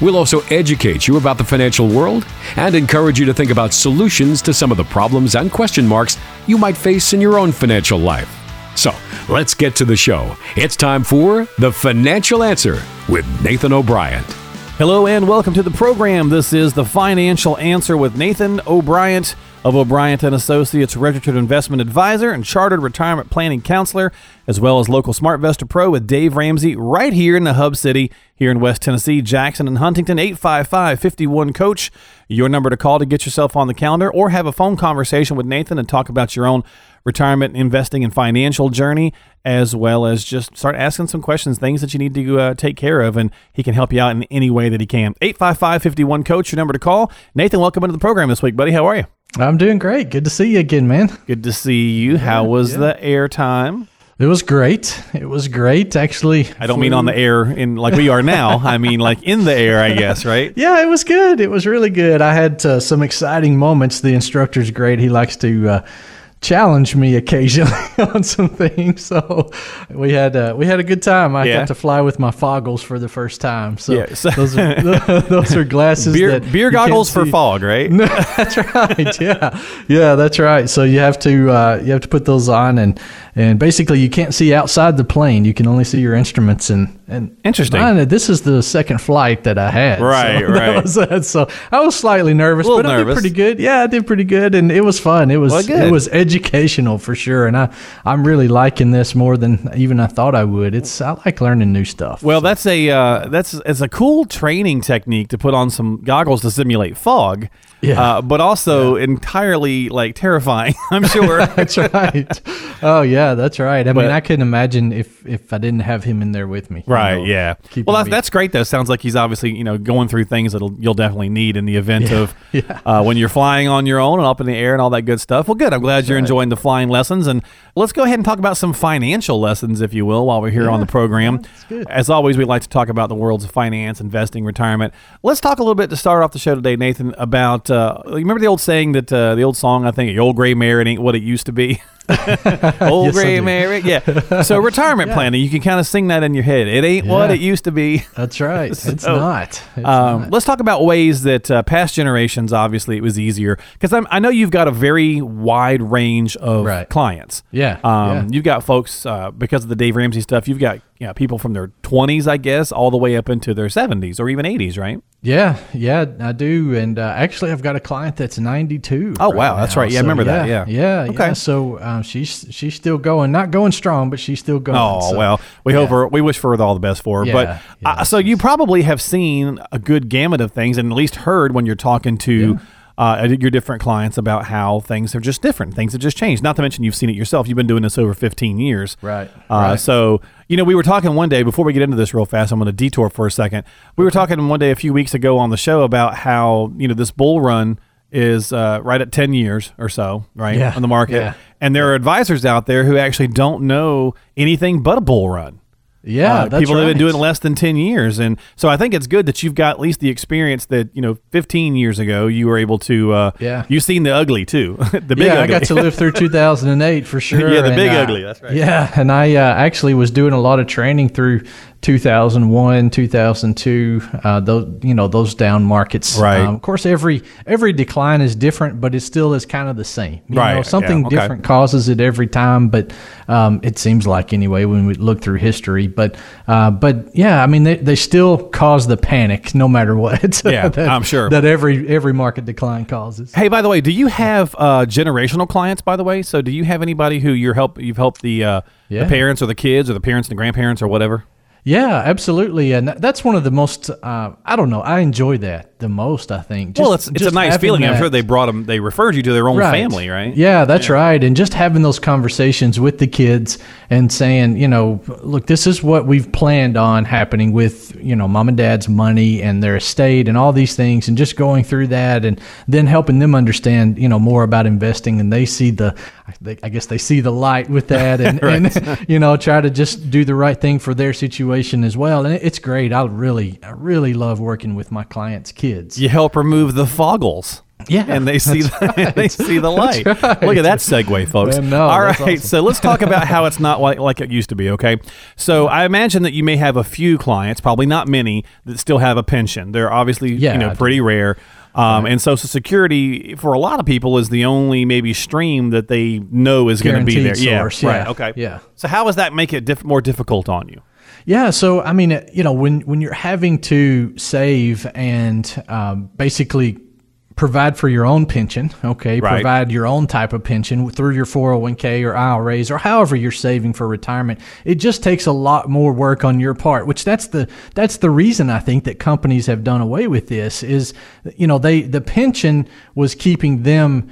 We'll also educate you about the financial world and encourage you to think about solutions to some of the problems and question marks you might face in your own financial life. So, let's get to the show. It's time for The Financial Answer with Nathan O'Brien. Hello and welcome to the program. This is The Financial Answer with Nathan O'Brien of O'Brien and Associates, registered investment advisor and chartered retirement planning counselor, as well as local SmartVestor Pro with Dave Ramsey right here in the hub city here in West Tennessee, Jackson and Huntington 855-51 coach. Your number to call to get yourself on the calendar or have a phone conversation with Nathan and talk about your own retirement investing and financial journey as well as just start asking some questions, things that you need to uh, take care of, and he can help you out in any way that he can. 855-51 coach, your number to call. Nathan, welcome into the program this week, buddy. How are you? I'm doing great. Good to see you again, man. Good to see you. Yeah, How was yeah. the air time? It was great. It was great, actually. I don't mean on the air in like we are now. I mean like in the air, I guess, right? yeah, it was good. It was really good. I had uh, some exciting moments. The instructor's great. He likes to. Uh, challenge me occasionally on some things. So we had uh, we had a good time. I yeah. got to fly with my foggles for the first time. So, yeah, so those are those are glasses beer, beer goggles for fog, right? No, that's right. Yeah, yeah, that's right. So you have to uh, you have to put those on, and and basically you can't see outside the plane. You can only see your instruments and and interesting. Mine, this is the second flight that I had. Right, so right. Was, uh, so I was slightly nervous, but nervous. I did pretty good. Yeah, I did pretty good, and it was fun. It was well, it was educational for sure, and I I'm really liking this more than even I thought I would. It's I like learning new stuff. Well, so. that's a uh, that's it's a cool training technique to put on some goggles to simulate fog. Yeah. Uh, but also yeah. entirely like terrifying. I'm sure. that's right. Oh yeah, that's right. I but, mean, I couldn't imagine if if I didn't have him in there with me. Right. Know, yeah. Well, that's, that's great though. Sounds like he's obviously you know going through things that you'll definitely need in the event yeah. of yeah. Uh, when you're flying on your own and up in the air and all that good stuff. Well, good. I'm glad that's you're right. enjoying the flying lessons, and let's go ahead and talk about some financial lessons, if you will, while we're here yeah. on the program. As always, we like to talk about the worlds of finance, investing, retirement. Let's talk a little bit to start off the show today, Nathan, about uh, you remember the old saying that uh, the old song I think, "The old gray mare it ain't what it used to be." Old yes, gray Mary. Yeah. So retirement yeah. planning, you can kind of sing that in your head. It ain't yeah. what it used to be. That's right. so, it's not. It's um, not. Let's talk about ways that uh, past generations, obviously, it was easier. Because I know you've got a very wide range of right. clients. Yeah. Um, yeah. You've got folks, uh, because of the Dave Ramsey stuff, you've got you know, people from their 20s, I guess, all the way up into their 70s or even 80s, right? Yeah, yeah, I do. And uh, actually, I've got a client that's 92. Oh, right wow. Now. That's right. Yeah, so, I remember yeah, that. Yeah. Yeah. Okay. Yeah. So um, she's she's still going, not going strong, but she's still going. Oh, so, well, we yeah. hope her, we wish for her all the best for her. But uh, so you probably have seen a good gamut of things and at least heard when you're talking to uh, your different clients about how things are just different. Things have just changed. Not to mention you've seen it yourself. You've been doing this over 15 years. Right. Uh, right. So, you know, we were talking one day before we get into this real fast. I'm going to detour for a second. We were talking one day a few weeks ago on the show about how, you know, this bull run is uh, right at 10 years or so, right? Yeah. On the market. Yeah. And there are advisors out there who actually don't know anything but a bull run. Yeah, uh, people right. have been doing less than ten years, and so I think it's good that you've got at least the experience that you know, fifteen years ago you were able to. Uh, yeah, you've seen the ugly too, the big. Yeah, ugly. I got to live through two thousand and eight for sure. yeah, the big and, ugly. That's right. Yeah, and I uh, actually was doing a lot of training through 2001, 2002, uh, those you know those down markets. Right. Um, of course, every every decline is different, but it still is kind of the same. You right. Know, something yeah, okay. different causes it every time, but um, it seems like anyway when we look through history. But uh, but yeah, I mean they, they still cause the panic no matter what. Yeah, that, I'm sure that every every market decline causes. Hey, by the way, do you have uh, generational clients? By the way, so do you have anybody who you're help you've helped the uh, yeah. the parents or the kids or the parents and the grandparents or whatever? Yeah, absolutely, and that's one of the most. Uh, I don't know. I enjoy that the most. I think. Just- well, it's it's a nice feeling. I'm sure they brought them. They referred you to their own family, right? Yeah, that's right. And just having those conversations with the kids and saying, you know, look, this is what we've planned on happening with, you know, mom and dad's money and their estate and all these things, and just going through that and then helping them understand, you know, more about investing. And they see the, they, I guess they see the light with that and, and, you know, try to just do the right thing for their situation as well. And it's great. I really, I really love working with my clients' kids. You help remove the foggles. Yeah, and they see the, they see the light. right. Look at that segue, folks. Man, no, All right, awesome. so let's talk about how it's not like, like it used to be. Okay, so I imagine that you may have a few clients, probably not many, that still have a pension. They're obviously Yeah, you know pretty rare. Um, And Social Security, for a lot of people, is the only maybe stream that they know is going to be there. Source, yeah, yeah, right. Okay. yeah. So how does that make it diff- more difficult on you? Yeah, so I mean, you know, when when you're having to save and um, basically provide for your own pension, okay, Right. provide your own type of pension through your 401k or IRAs or however you're saving for retirement, it just takes a lot more work on your part. Which that's the that's the reason I think that companies have done away with this is, you know, they the pension was keeping them,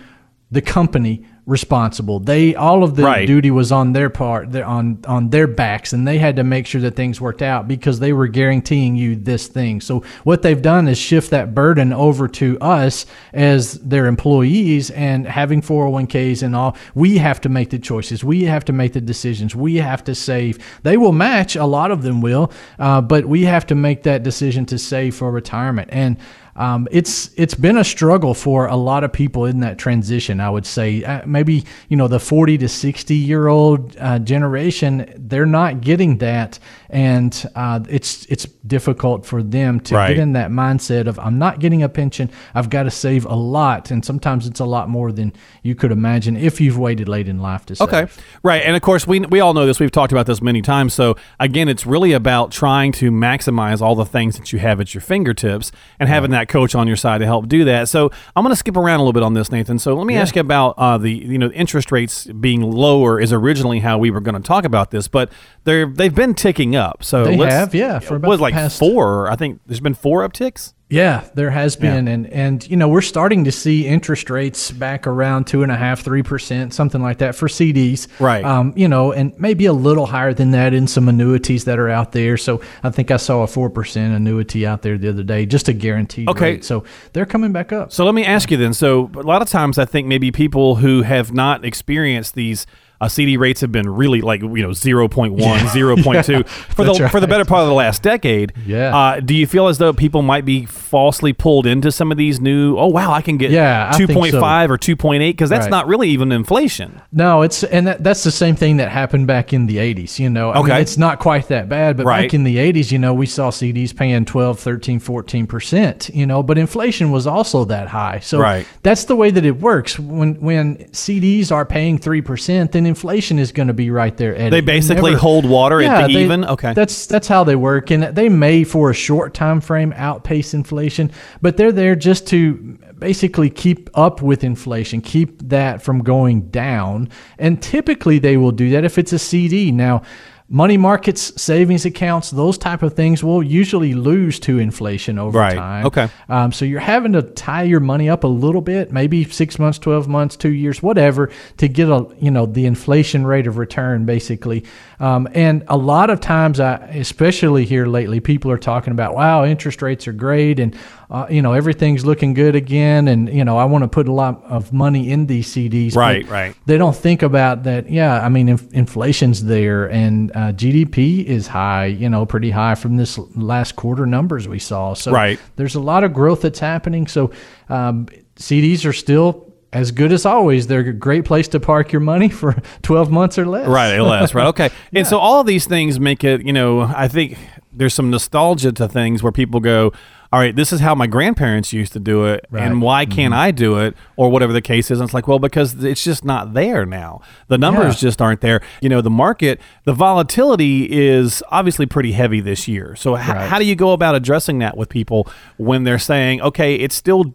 the company responsible. They all of the Right. duty was on their part, on on their backs, and they had to make sure that things worked out because they were guaranteeing you this thing. So what they've done is shift that burden over to us as their employees and having 401ks and all. We have to make the choices. We have to make the decisions. We have to save. They will match. A lot of them will, uh, but we have to make that decision to save for retirement and. Um, it's it's been a struggle for a lot of people in that transition. I would say uh, maybe you know the forty to sixty year old uh, generation they're not getting that, and uh, it's it's difficult for them to Right. get in that mindset of I'm not getting a pension. I've got to save a lot, and sometimes it's a lot more than you could imagine if you've waited late in life to save. Okay, right, and of course we we all know this. We've talked about this many times. So again, it's really about trying to maximize all the things that you have at your fingertips and having that coach on your side to help do that. So I'm going to skip around a little bit on this, Nathan. So let me ask you about uh, the you know interest rates being lower is originally how we were going to talk about this, but they're they've been ticking up. So They have, yeah, for about was like past- four. I think there's been four upticks. Yeah, there has been, and and you know we're starting to see interest rates back around two and a half, three percent, something like that for CDs. Right. Um, you know, and maybe a little higher than that in some annuities that are out there. So I think I saw a four percent annuity out there the other day, just a guaranteed Okay. rate. So they're coming back up. So let me ask you then. So a lot of times, I think maybe people who have not experienced these uh, CD rates have been really like you know 0.1, 0.2 for the That's for the better part of the last decade. Yeah. Uh, do you feel as though people might be falsely pulled into some of these new? Oh wow, I can get Yeah, 2.5 so. or 2.8 because that's Right. not really even inflation. No, it's and that, that's the same thing that happened back in the 80s, you know. I mean, Okay. it's not quite that bad, but Right. back in the 80s, you know, we saw CDs paying 12, 13, 14%, you know, but inflation was also that high. So Right. that's the way that it works. When when CDs are paying 3%, then inflation is going to be right there at They basically never- hold water at the they- even. Okay. That's that's how they work and they may for a short time frame outpace inflation, but they're there just to basically keep up with inflation, keep that from going down. And typically they will do that if it's a CD. Now, money markets, savings accounts, those type of things will usually lose to inflation over Right. time. Okay. Um, so you're having to tie your money up a little bit, maybe six months, twelve months, two years, whatever, to get a you know the inflation rate of return, basically. Um, and a lot of times, I, especially here lately, people are talking about, wow, interest rates are great, and uh, you know everything's looking good again, and you know I want to put a lot of money in these CDs. Right, right. They don't think about that. Yeah, I mean, inf- inflation's there, and uh, GDP is high. You know, pretty high from this last quarter numbers we saw. So Right. there's a lot of growth that's happening. So um, CDs are still as good as always. They're a great place to park your money for 12 months or less. Right, less, right. Okay. And so all of these things make it, you know, I think there's some nostalgia to things where people go, all right, this is how my grandparents used to do it, Right. Mm-hmm. and why can't I do it, or whatever the case is? And it's like, well, because it's just not there now. The numbers Yeah. just aren't there. You know, the market, the volatility is obviously pretty heavy this year. So, h- Right. how do you go about addressing that with people when they're saying, okay, it's still,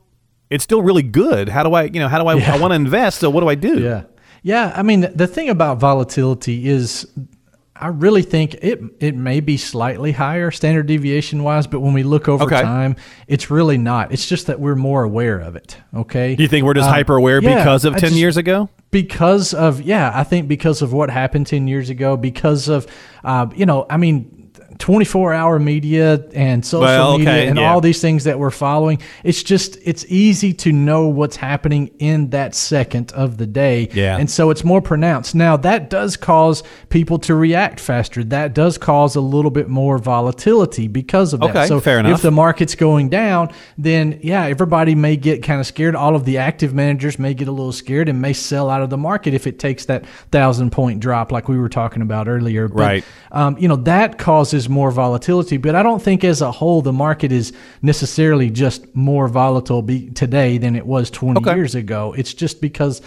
it's still really good. How do I, you know, how do I, I want to invest? So, what do I do? Yeah. Yeah. I mean, the thing about volatility is I really think it it may be slightly higher standard deviation wise, but when we look over Okay. time, it's really not. It's just that we're more aware of it. Okay. Do you think we're just Um, hyper aware yeah, because of I 10 just- years ago? because of yeah i think because of what happened 10 years ago because of uh, you know i mean 24 hour media and social Well, media and yeah. all these things that we're following it's just it's easy to know what's happening in that second of the day Yeah. and so it's more pronounced now that does cause people to react faster that does cause a little bit more volatility because of that Okay, so fair enough. if the market's going down, then yeah, everybody may get kind of scared. All of the active managers may get a little scared and may sell out of the market if it takes that thousand point drop, like we were talking about earlier. But, Right. Um, you know that causes more volatility, but I don't think as a whole the market is necessarily just more volatile be, today than it was 20 Okay. years ago. It's just because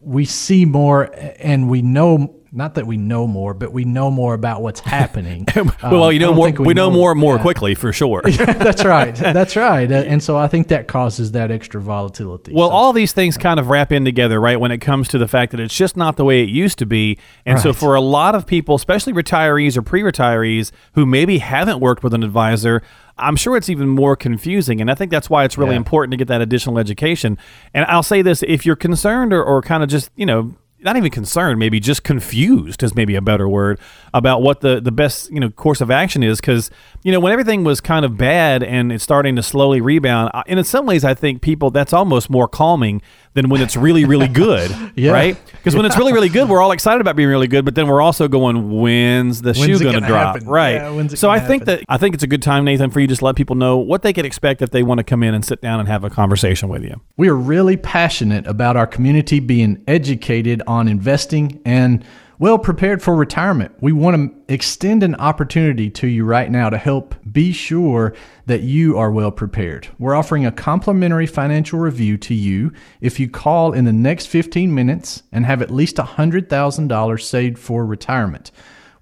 we see more and we know. Not that we know more, but we know more about what's happening. well, Um, you know more. think We, know more more yeah. quickly for sure. That's right. That's right. Uh, and so I think that causes that extra volatility. Well, So- all these things kind of wrap in together, right? When it comes to the fact that it's just not the way it used to be. And so, for a lot of people, especially retirees or pre retirees who maybe haven't worked with an advisor, I'm sure it's even more confusing. And I think that's why it's really Yeah. important to get that additional education. And I'll say this if you're concerned or, or kind of just, you know, not even concerned, maybe just confused is maybe a better word about what the, the best you know course of action is. Because you know when everything was kind of bad and it's starting to slowly rebound, and in some ways I think people that's almost more calming than when it's really really good, Yeah. right? Because when it's really really good, we're all excited about being really good, but then we're also going, when's the shoe going to drop, happen? right? Yeah, when's so I think happen? that I think it's a good time, Nathan, for you to just let people know what they can expect if they want to come in and sit down and have a conversation with you. we are really passionate about our community being educated on investing and well prepared for retirement. We want to extend an opportunity to you right now to help be sure that you are well prepared. We're offering a complimentary financial review to you if you call in the next 15 minutes and have at least $100,000 saved for retirement.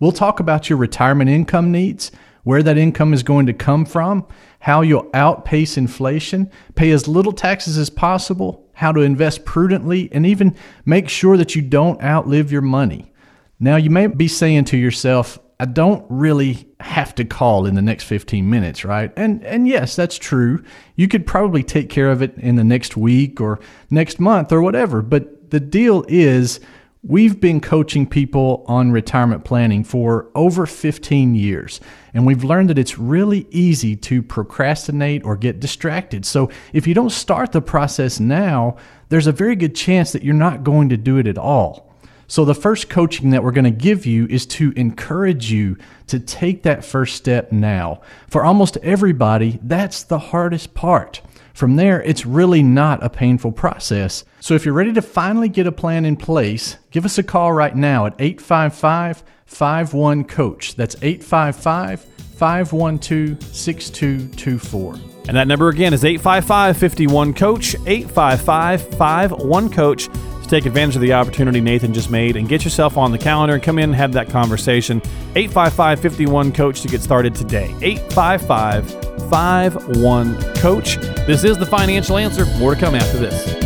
We'll talk about your retirement income needs, where that income is going to come from, how you'll outpace inflation, pay as little taxes as possible, how to invest prudently, and even make sure that you don't outlive your money. Now, you may be saying to yourself, I don't really have to call in the next 15 minutes, right? And and yes, that's true. You could probably take care of it in the next week or next month or whatever, but the deal is We've been coaching people on retirement planning for over 15 years, and we've learned that it's really easy to procrastinate or get distracted. So, if you don't start the process now, there's a very good chance that you're not going to do it at all. So, the first coaching that we're going to give you is to encourage you to take that first step now. For almost everybody, that's the hardest part. From there, it's really not a painful process. So if you're ready to finally get a plan in place, give us a call right now at 855 51 Coach. That's 855 512 6224. And that number again is 855 51 Coach, 855 51 Coach. To take advantage of the opportunity Nathan just made and get yourself on the calendar and come in and have that conversation. 855 51 Coach to get started today. 855 51 Coach. This is the financial answer. More to come after this.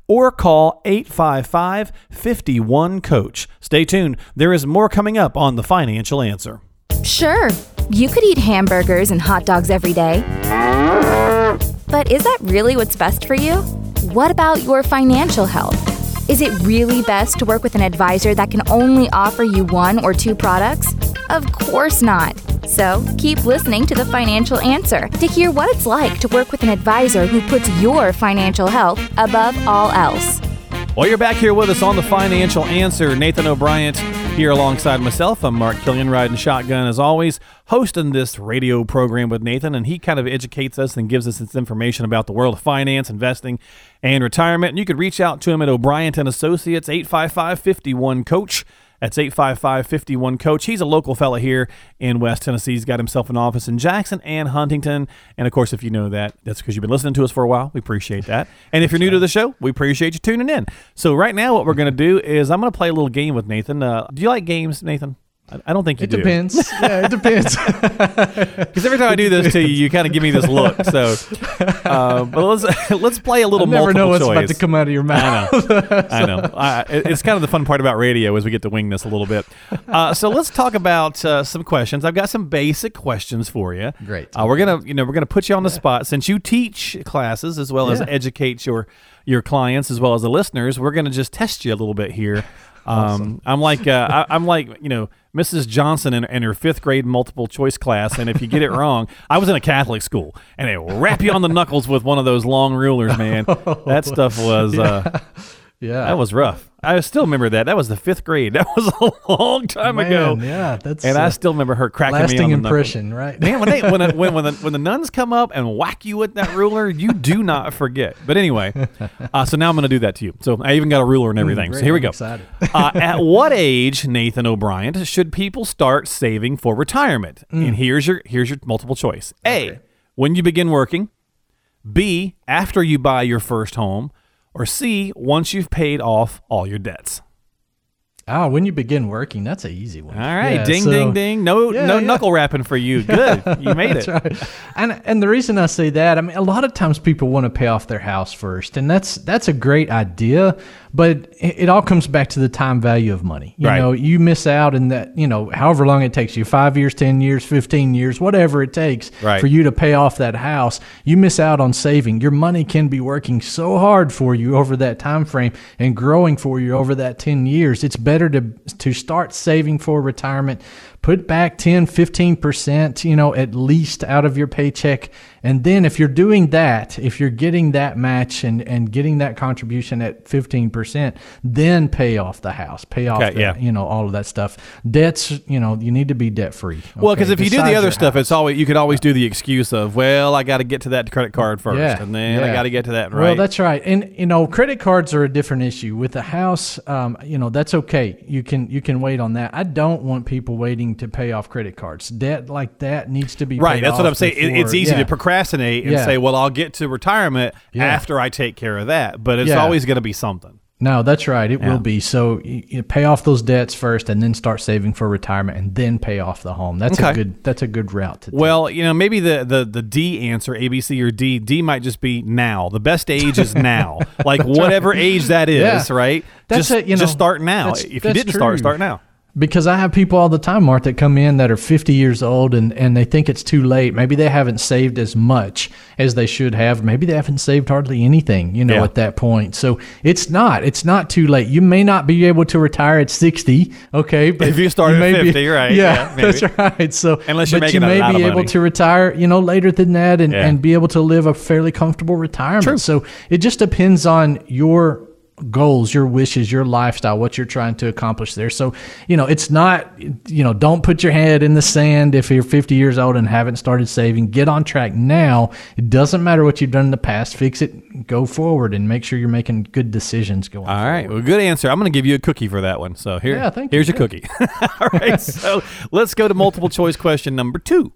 or call 855 51 Coach. Stay tuned, there is more coming up on The Financial Answer. Sure, you could eat hamburgers and hot dogs every day. But is that really what's best for you? What about your financial health? Is it really best to work with an advisor that can only offer you one or two products? Of course not. So keep listening to The Financial Answer to hear what it's like to work with an advisor who puts your financial health above all else. Well, you're back here with us on The Financial Answer. Nathan O'Brien here alongside myself. I'm Mark Killian, riding shotgun as always, hosting this radio program with Nathan, and he kind of educates us and gives us this information about the world of finance, investing, and retirement. And you could reach out to him at O'Brien and Associates, 855 51 Coach. That's 855 51 Coach. He's a local fella here in West Tennessee. He's got himself an office in Jackson and Huntington. And of course, if you know that, that's because you've been listening to us for a while. We appreciate that. And if you're new to the show, we appreciate you tuning in. So, right now, what we're going to do is I'm going to play a little game with Nathan. Uh, do you like games, Nathan? I- don't think you It do. depends. yeah, it depends. Because every time I do this to you, you kind of give me this look. So, uh, but let's let's play a little I never know what's choice. about to come out of your mouth. I know. I, it- it's kind of the fun part about radio is we get to wing this a little bit. Uh, so let's talk about uh, some questions. I've got some basic questions for you. Great. Uh, we're gonna, you know, we're gonna put you on the spot since you teach classes as well as educate your your clients as well as the listeners. We're gonna just test you a little bit here. Um, I'm like uh, I, I'm like you know Mrs. Johnson in, in her fifth grade multiple choice class, and if you get it wrong, I was in a Catholic school, and they wrap you on the knuckles with one of those long rulers, man. That stuff was. Uh, yeah. that was rough. I still remember that. That was the fifth grade. That was a long time Man, ago. Yeah, that's And uh, I still remember her cracking me on lasting the impression, right? Man, when they when the, when when the, when the nuns come up and whack you with that ruler, you do not forget. But anyway, uh, so now I'm going to do that to you. So I even got a ruler and everything. so here we go. uh, at what age, Nathan O'Brien, should people start saving for retirement? Mm. And here's your here's your multiple choice. A, when you begin working. B, after you buy your first home. Or C, once you've paid off all your debts. Ah, when you begin working, that's an easy one. All right, Yeah, ding, so- ding, ding. No, Yeah, no yeah. knuckle rapping for you. Good, you made it. Right. And and the reason I say that, I mean, a lot of times people want to pay off their house first, and that's that's a great idea, but it, it all comes back to the time value of money. You Right. know, you miss out in that, you know, however long it takes you, five years, ten years, fifteen years, whatever it takes Right. for you to pay off that house, you miss out on saving. Your money can be working so hard for you over that time frame and growing for you over that 10 years. It's better to to start saving for retirement. Put back 10, 15%, you know, at least out of your paycheck. And then if you're doing that, if you're getting that match and, and getting that contribution at 15%, then pay off the house, pay off, Okay, the, yeah. you know, all of that stuff. Debts, you know, you need to be debt free. Well, because if you do the other stuff, it's always you could always do the excuse of, well, I got to get to that credit card first, Yeah, and then I got to get to that. Right? Well, that's right, and you know, credit cards are a different issue. With the house, um, you know, that's okay. You can you can wait on that. I don't want people waiting to pay off credit cards. Debt like that needs to be right. That's what I'm saying. It- it's easy yeah. to procrastinate and Yeah. say, well, I'll get to retirement Yeah. after I take care of that, but it's always going to be something. No, that's right. It will be. So you, pay off those debts first, and then start saving for retirement, and then pay off the home. That's Okay. a good. That's a good route to. take. Well, you know, maybe the, the the D answer, A, B, C, or D. D might just be now. The best age is now. like whatever age that is, Yeah. right? That's just, it, you know, just start now. If you didn't start, start now. Because I have people all the time, Mark, that come in that are 50 years old and, and they think it's too late. Maybe they haven't saved as much as they should have. Maybe they haven't saved hardly anything, you know, Yeah. at that point. So it's not, it's not too late. You may not be able to retire at 60. Okay. But If you start at may be- 50, right, Yeah, yeah, that's right. So, Unless you're but you may be able money. to retire, you know, later than that and, Yeah. and be able to live a fairly comfortable retirement. True. So it just depends on your goals, your wishes, your lifestyle, what you're trying to accomplish there. So, you know, it's not, you know, don't put your head in the sand if you're 50 years old and haven't started saving. Get on track now. It doesn't matter what you've done in the past. Fix it, go forward, and make sure you're making good decisions going All right. Well, good answer. I'm going to give you a cookie for that one. So here, Yeah, thank you. here's your cookie. All right. So let's go to multiple choice question number two.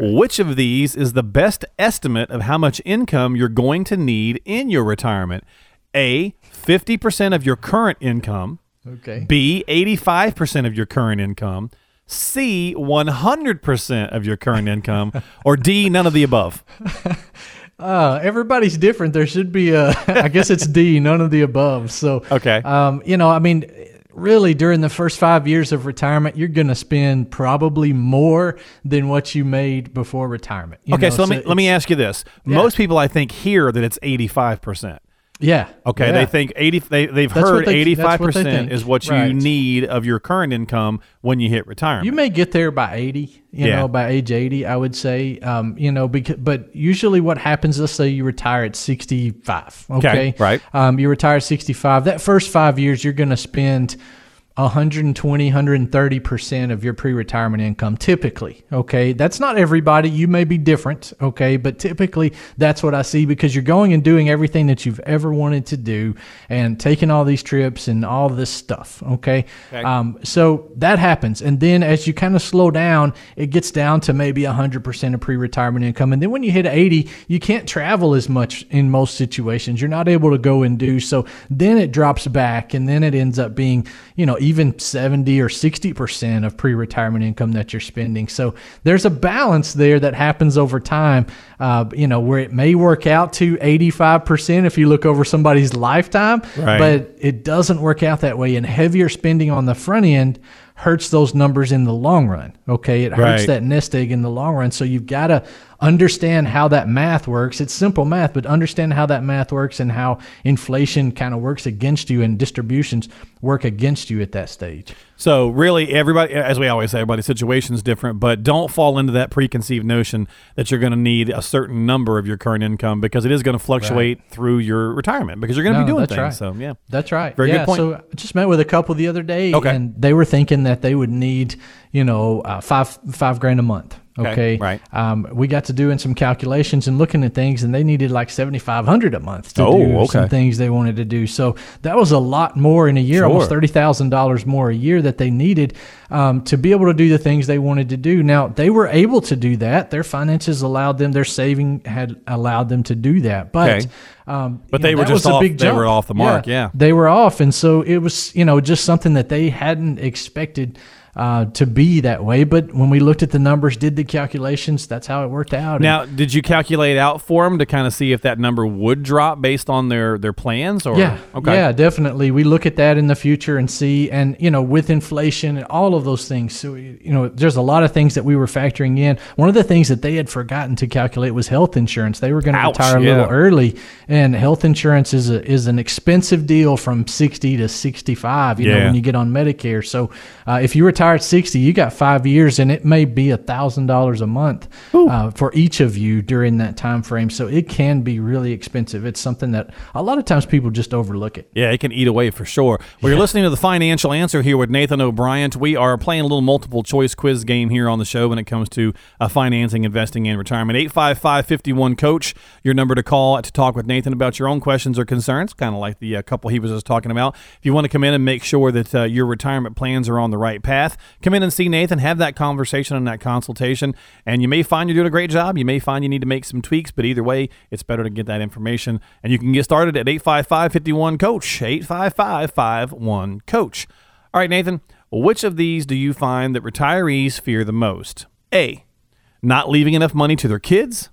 Which of these is the best estimate of how much income you're going to need in your retirement? A, 50% of your current income. Okay. B, 85% of your current income. C, 100% of your current income. or D, none of the above. Uh, everybody's different. There should be a, I guess it's D, none of the above. So, Okay. Um, you know, I mean, really during the first five years of retirement, you're going to spend probably more than what you made before retirement. Okay, know, so let me let me ask you this. Most people I think hear that it's 85%. Yeah. Okay, yeah. they think 80 they they've That's heard 85% what they think. is what you Right. need of your current income when you hit retirement. You may get there by 80, you Yeah. know, by age 80, I would say. Um, you know, because, but usually what happens, let's say you retire at 65. Okay. Okay, right. Um, you retire at 65. That first five years, you're going to spend 120, 130% of your pre retirement income, typically. Okay. That's not everybody. You may be different. Okay. But typically, that's what I see because you're going and doing everything that you've ever wanted to do and taking all these trips and all this stuff. Okay. Okay. Um, so that happens. And then as you kind of slow down, it gets down to maybe 100% of pre retirement income. And then when you hit 80, you can't travel as much in most situations. You're not able to go and do so. Then it drops back and then it ends up being, you know, even 70 or 60% of pre retirement income that you're spending. So there's a balance there that happens over time, uh, you know, where it may work out to 85% if you look over somebody's lifetime, Right. but it doesn't work out that way. And heavier spending on the front end hurts those numbers in the long run. Okay. It hurts Right. that nest egg in the long run. So you've got to understand how that math works. It's simple math, but understand how that math works and how inflation kind of works against you and distributions work against you at that stage. So really, everybody, as we always say, everybody's situation is different. But don't fall into that preconceived notion that you're going to need a certain number of your current income because it is going to fluctuate through your retirement because you're going to be doing that's things. right. So yeah, That's right. Very good point. So I just met with a couple the other day, Okay. and they were thinking that they would need, you know, uh, five five grand a month. Okay, Okay, right. Um, we got to doing some calculations and looking at things, and they needed like seventy five hundred a month to Oh, do okay. some things they wanted to do. So that was a lot more in a year, almost thirty thousand dollars more a year that they needed um, to be able to do the things they wanted to do. Now they were able to do that. Their finances allowed them. Their saving had allowed them to do that. But Okay. um, But they know, were just off- they were off the mark, yeah. they were off, and so it was you know just something that they hadn't expected uh, to be that way. But when we looked at the numbers, did the calculations, that's how it worked out. Now, did you calculate out for them to kind of see if that number would drop based on their their plans? Or Yeah. okay, Yeah, definitely. We look at that in the future and see, and you know, with inflation and all of those things. So you know, there's a lot of things that we were factoring in. One of the things that they had forgotten to calculate was health insurance. They were going to retire a yeah. little early, and health insurance is a, is an expensive deal from 60 to 65. You know, when you get on Medicare. So uh, if you retire at 60, you got five years, and it may be a thousand dollars a month uh, for each of you during that time frame. So it can be really expensive. It's something that a lot of times people just overlook it. Yeah, it can eat away for sure. Well, you're listening to the Financial Answer here with Nathan O'Brien. We are playing a little multiple choice quiz game here on the show when it comes to uh, financing, investing, and retirement. 855 51 Coach, your number to call to talk with Nathan about your own questions or concerns, kind of like the uh, couple he was just talking about. If you want to come in and make sure that uh, your retirement plans are on the right path, come in and see Nathan, have that conversation and that consultation. And you may find you're doing a great job. You may find you need to make some tweaks, but either way, it's better to get that information. And you can get started at 855 51 Coach, 855 51 Coach. All right, Nathan, which of these do you find that retirees fear the most? A, not leaving enough money to their kids.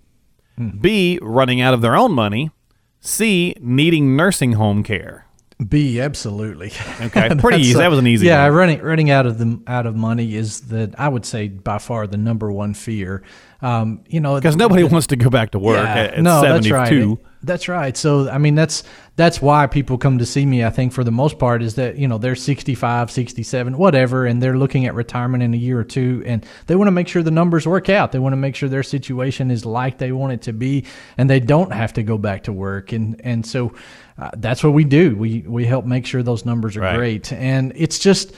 Hmm. B, running out of their own money. C, needing nursing home care. B, absolutely. Okay, pretty easy. uh, That was an easy Yeah, one. running running out of the out of money is that I would say by far the number one fear. Um, you know, Because nobody wants to go back to work Yeah, at, at no, 72. that's right. That's right. So I mean that's that's why people come to see me I think for the most part is that you know they're 65, 67, whatever and they're looking at retirement in a year or two and they want to make sure the numbers work out. They want to make sure their situation is like they want it to be and they don't have to go back to work and and so uh, that's what we do. We we help make sure those numbers are Right. great. And it's just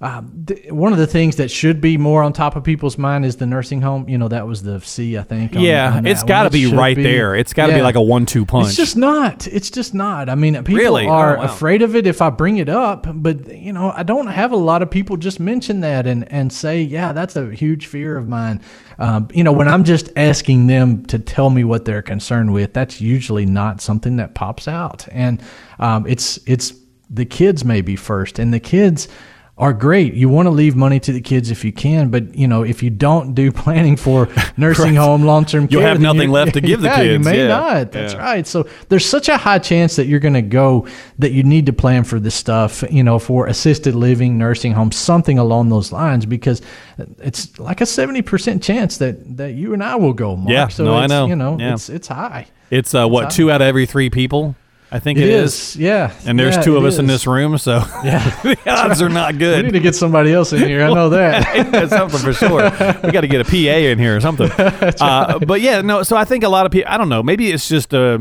um, th- one of the things that should be more on top of people's mind is the nursing home. You know, that was the C, I think. on- Yeah, on it's got to be right there. It's got to be like a one-two punch. It's just not. It's just not. I mean, people Really? are Oh, wow. afraid of it if I bring it up, but you know, I don't have a lot of people just mention that and and say, yeah, that's a huge fear of mine. Um, you know, when I'm just asking them to tell me what they're concerned with, that's usually not something that pops out, and um, it's it's the kids maybe first, and the kids are great. You want to leave money to the kids if you can, but you know if you don't do planning for nursing home, long term You'll have nothing left to give the kids. yeah, You may yeah. not. That's Yeah. right. So there's such a high chance that you're going to go that you need to plan for this stuff. You know, for assisted living, nursing home, something along those lines, because it's like a seventy percent chance that that you and I will go. Mark. Yeah, So no, I know. You know, Yeah. it's it's high. It's uh, what two out of every three people. I think It is. Yeah. And there's Yeah, two of it us in this room, so Yeah. the odds are not good. We need to get somebody else in here. I know that. That's something for sure. We got to get a PA in here or something. Uh, but yeah, no. So I think a lot of people. I don't know. Maybe it's just uh,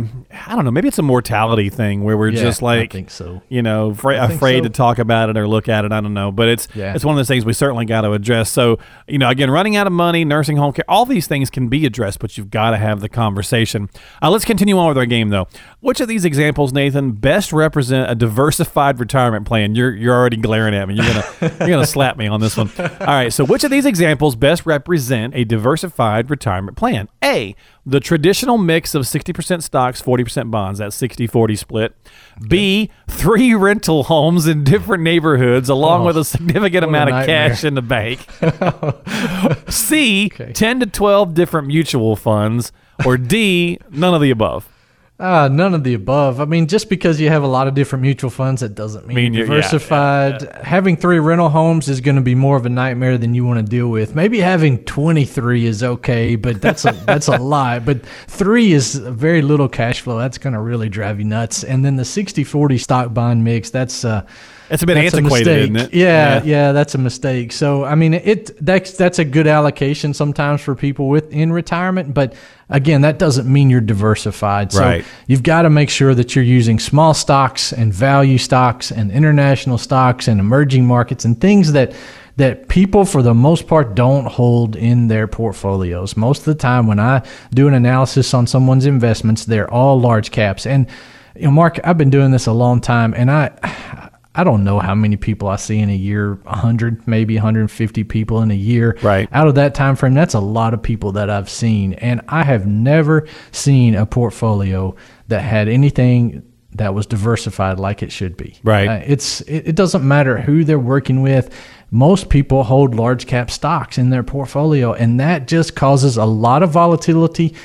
I don't know. Maybe it's a mortality thing where we're Yeah, just I like, think so. you know, afraid, I afraid so. to talk about it or look at it. I don't know, but it's Yeah. it's one of those things we certainly got to address. So, you know, again, running out of money, nursing home care, all these things can be addressed, but you've got to have the conversation. Uh, let's continue on with our game, though. Which of these examples, Nathan, best represent a diversified retirement plan? You're you're already glaring at me. You're gonna you're gonna slap me on this one. All right. So, which of these examples best represent a diversified retirement plan? A. The traditional mix of 60% stocks, 40% bonds, that 60 40 split. B. Three rental homes in different neighborhoods, along Oh, with a significant what a amount of cash in the bank. C. Okay. 10 to 12 different mutual funds. Or D. None of the above. Uh, none of the above. I mean, just because you have a lot of different mutual funds, that doesn't mean, Mean you're you're- yeah, diversified. Having three rental homes is going to be more of a nightmare than you want to deal with. Maybe having 23 is okay, but that's a that's a lot. But three is very little cash flow. That's going to really drive you nuts. And then the 60-40 stock bond mix, that's uh, It's a bit that's antiquated, a isn't it? Yeah, yeah, that's a mistake. So I mean, it that's that's a good allocation sometimes for people with in retirement, but again, that doesn't mean you're diversified. So Right. you've got to make sure that you're using small stocks and value stocks and international stocks and emerging markets and things that that people for the most part don't hold in their portfolios. Most of the time when I do an analysis on someone's investments, they're all large caps. And you know, Mark, I've been doing this a long time and I I don't know how many people I see in a year, 100, maybe 150 people in a year. Right. Out of that time frame, that's a lot of people that I've seen. And I have never seen a portfolio that had anything that was diversified like it should be. Right. Uh, it's it, it doesn't matter who they're working with. Most people hold large cap stocks in their portfolio, and that just causes a lot of volatility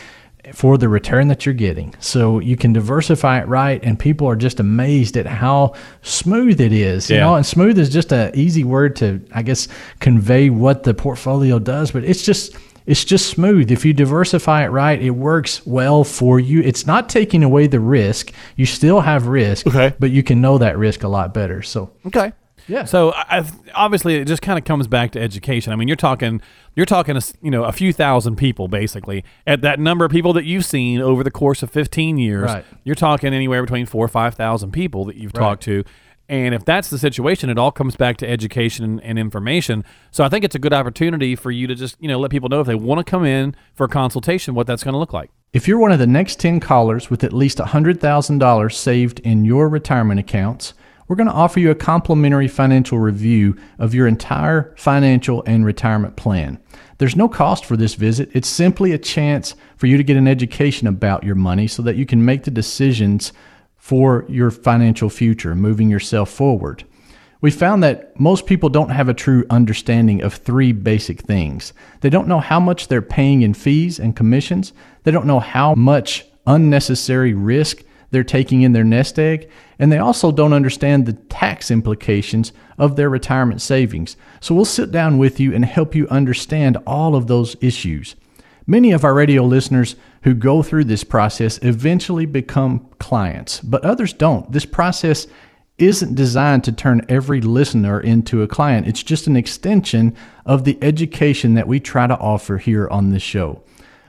for the return that you're getting. So you can diversify it right, and people are just amazed at how smooth it is. You know, and smooth is just an easy word to, I guess, convey what the portfolio does, but it's just it's just smooth. If you diversify it right, it works well for you. It's not taking away the risk. You still have risk, Okay. but you can know that risk a lot better. So Okay. Yeah. So I, I- obviously, it just kind of comes back to education. I mean, you're talking, you're talking, a s- you know, a few thousand people basically at that number of people that you've seen over the course of 15 years. Right. You're talking anywhere between four or five thousand people that you've talked to. And if that's the situation, it all comes back to education and, and information. So I think it's a good opportunity for you to just, you know, let people know if they want to come in for a consultation, what that's going to look like. If you're one of the next 10 callers with at least $100,000 saved in your retirement accounts, we're going to offer you a complimentary financial review of your entire financial and retirement plan. There's no cost for this visit. It's simply a chance for you to get an education about your money so that you can make the decisions for your financial future, moving yourself forward. We found that most people don't have a true understanding of three basic things. They don't know how much they're paying in fees and commissions. They don't know how much unnecessary risk they're taking in their nest egg. And they also don't understand the tax implications of their retirement savings. So we'll sit down with you and help you understand all of those issues. Many of our radio listeners who go through this process eventually become clients, but others don't. This process isn't designed to turn every listener into a client. It's just an extension of the education that we try to offer here on this show.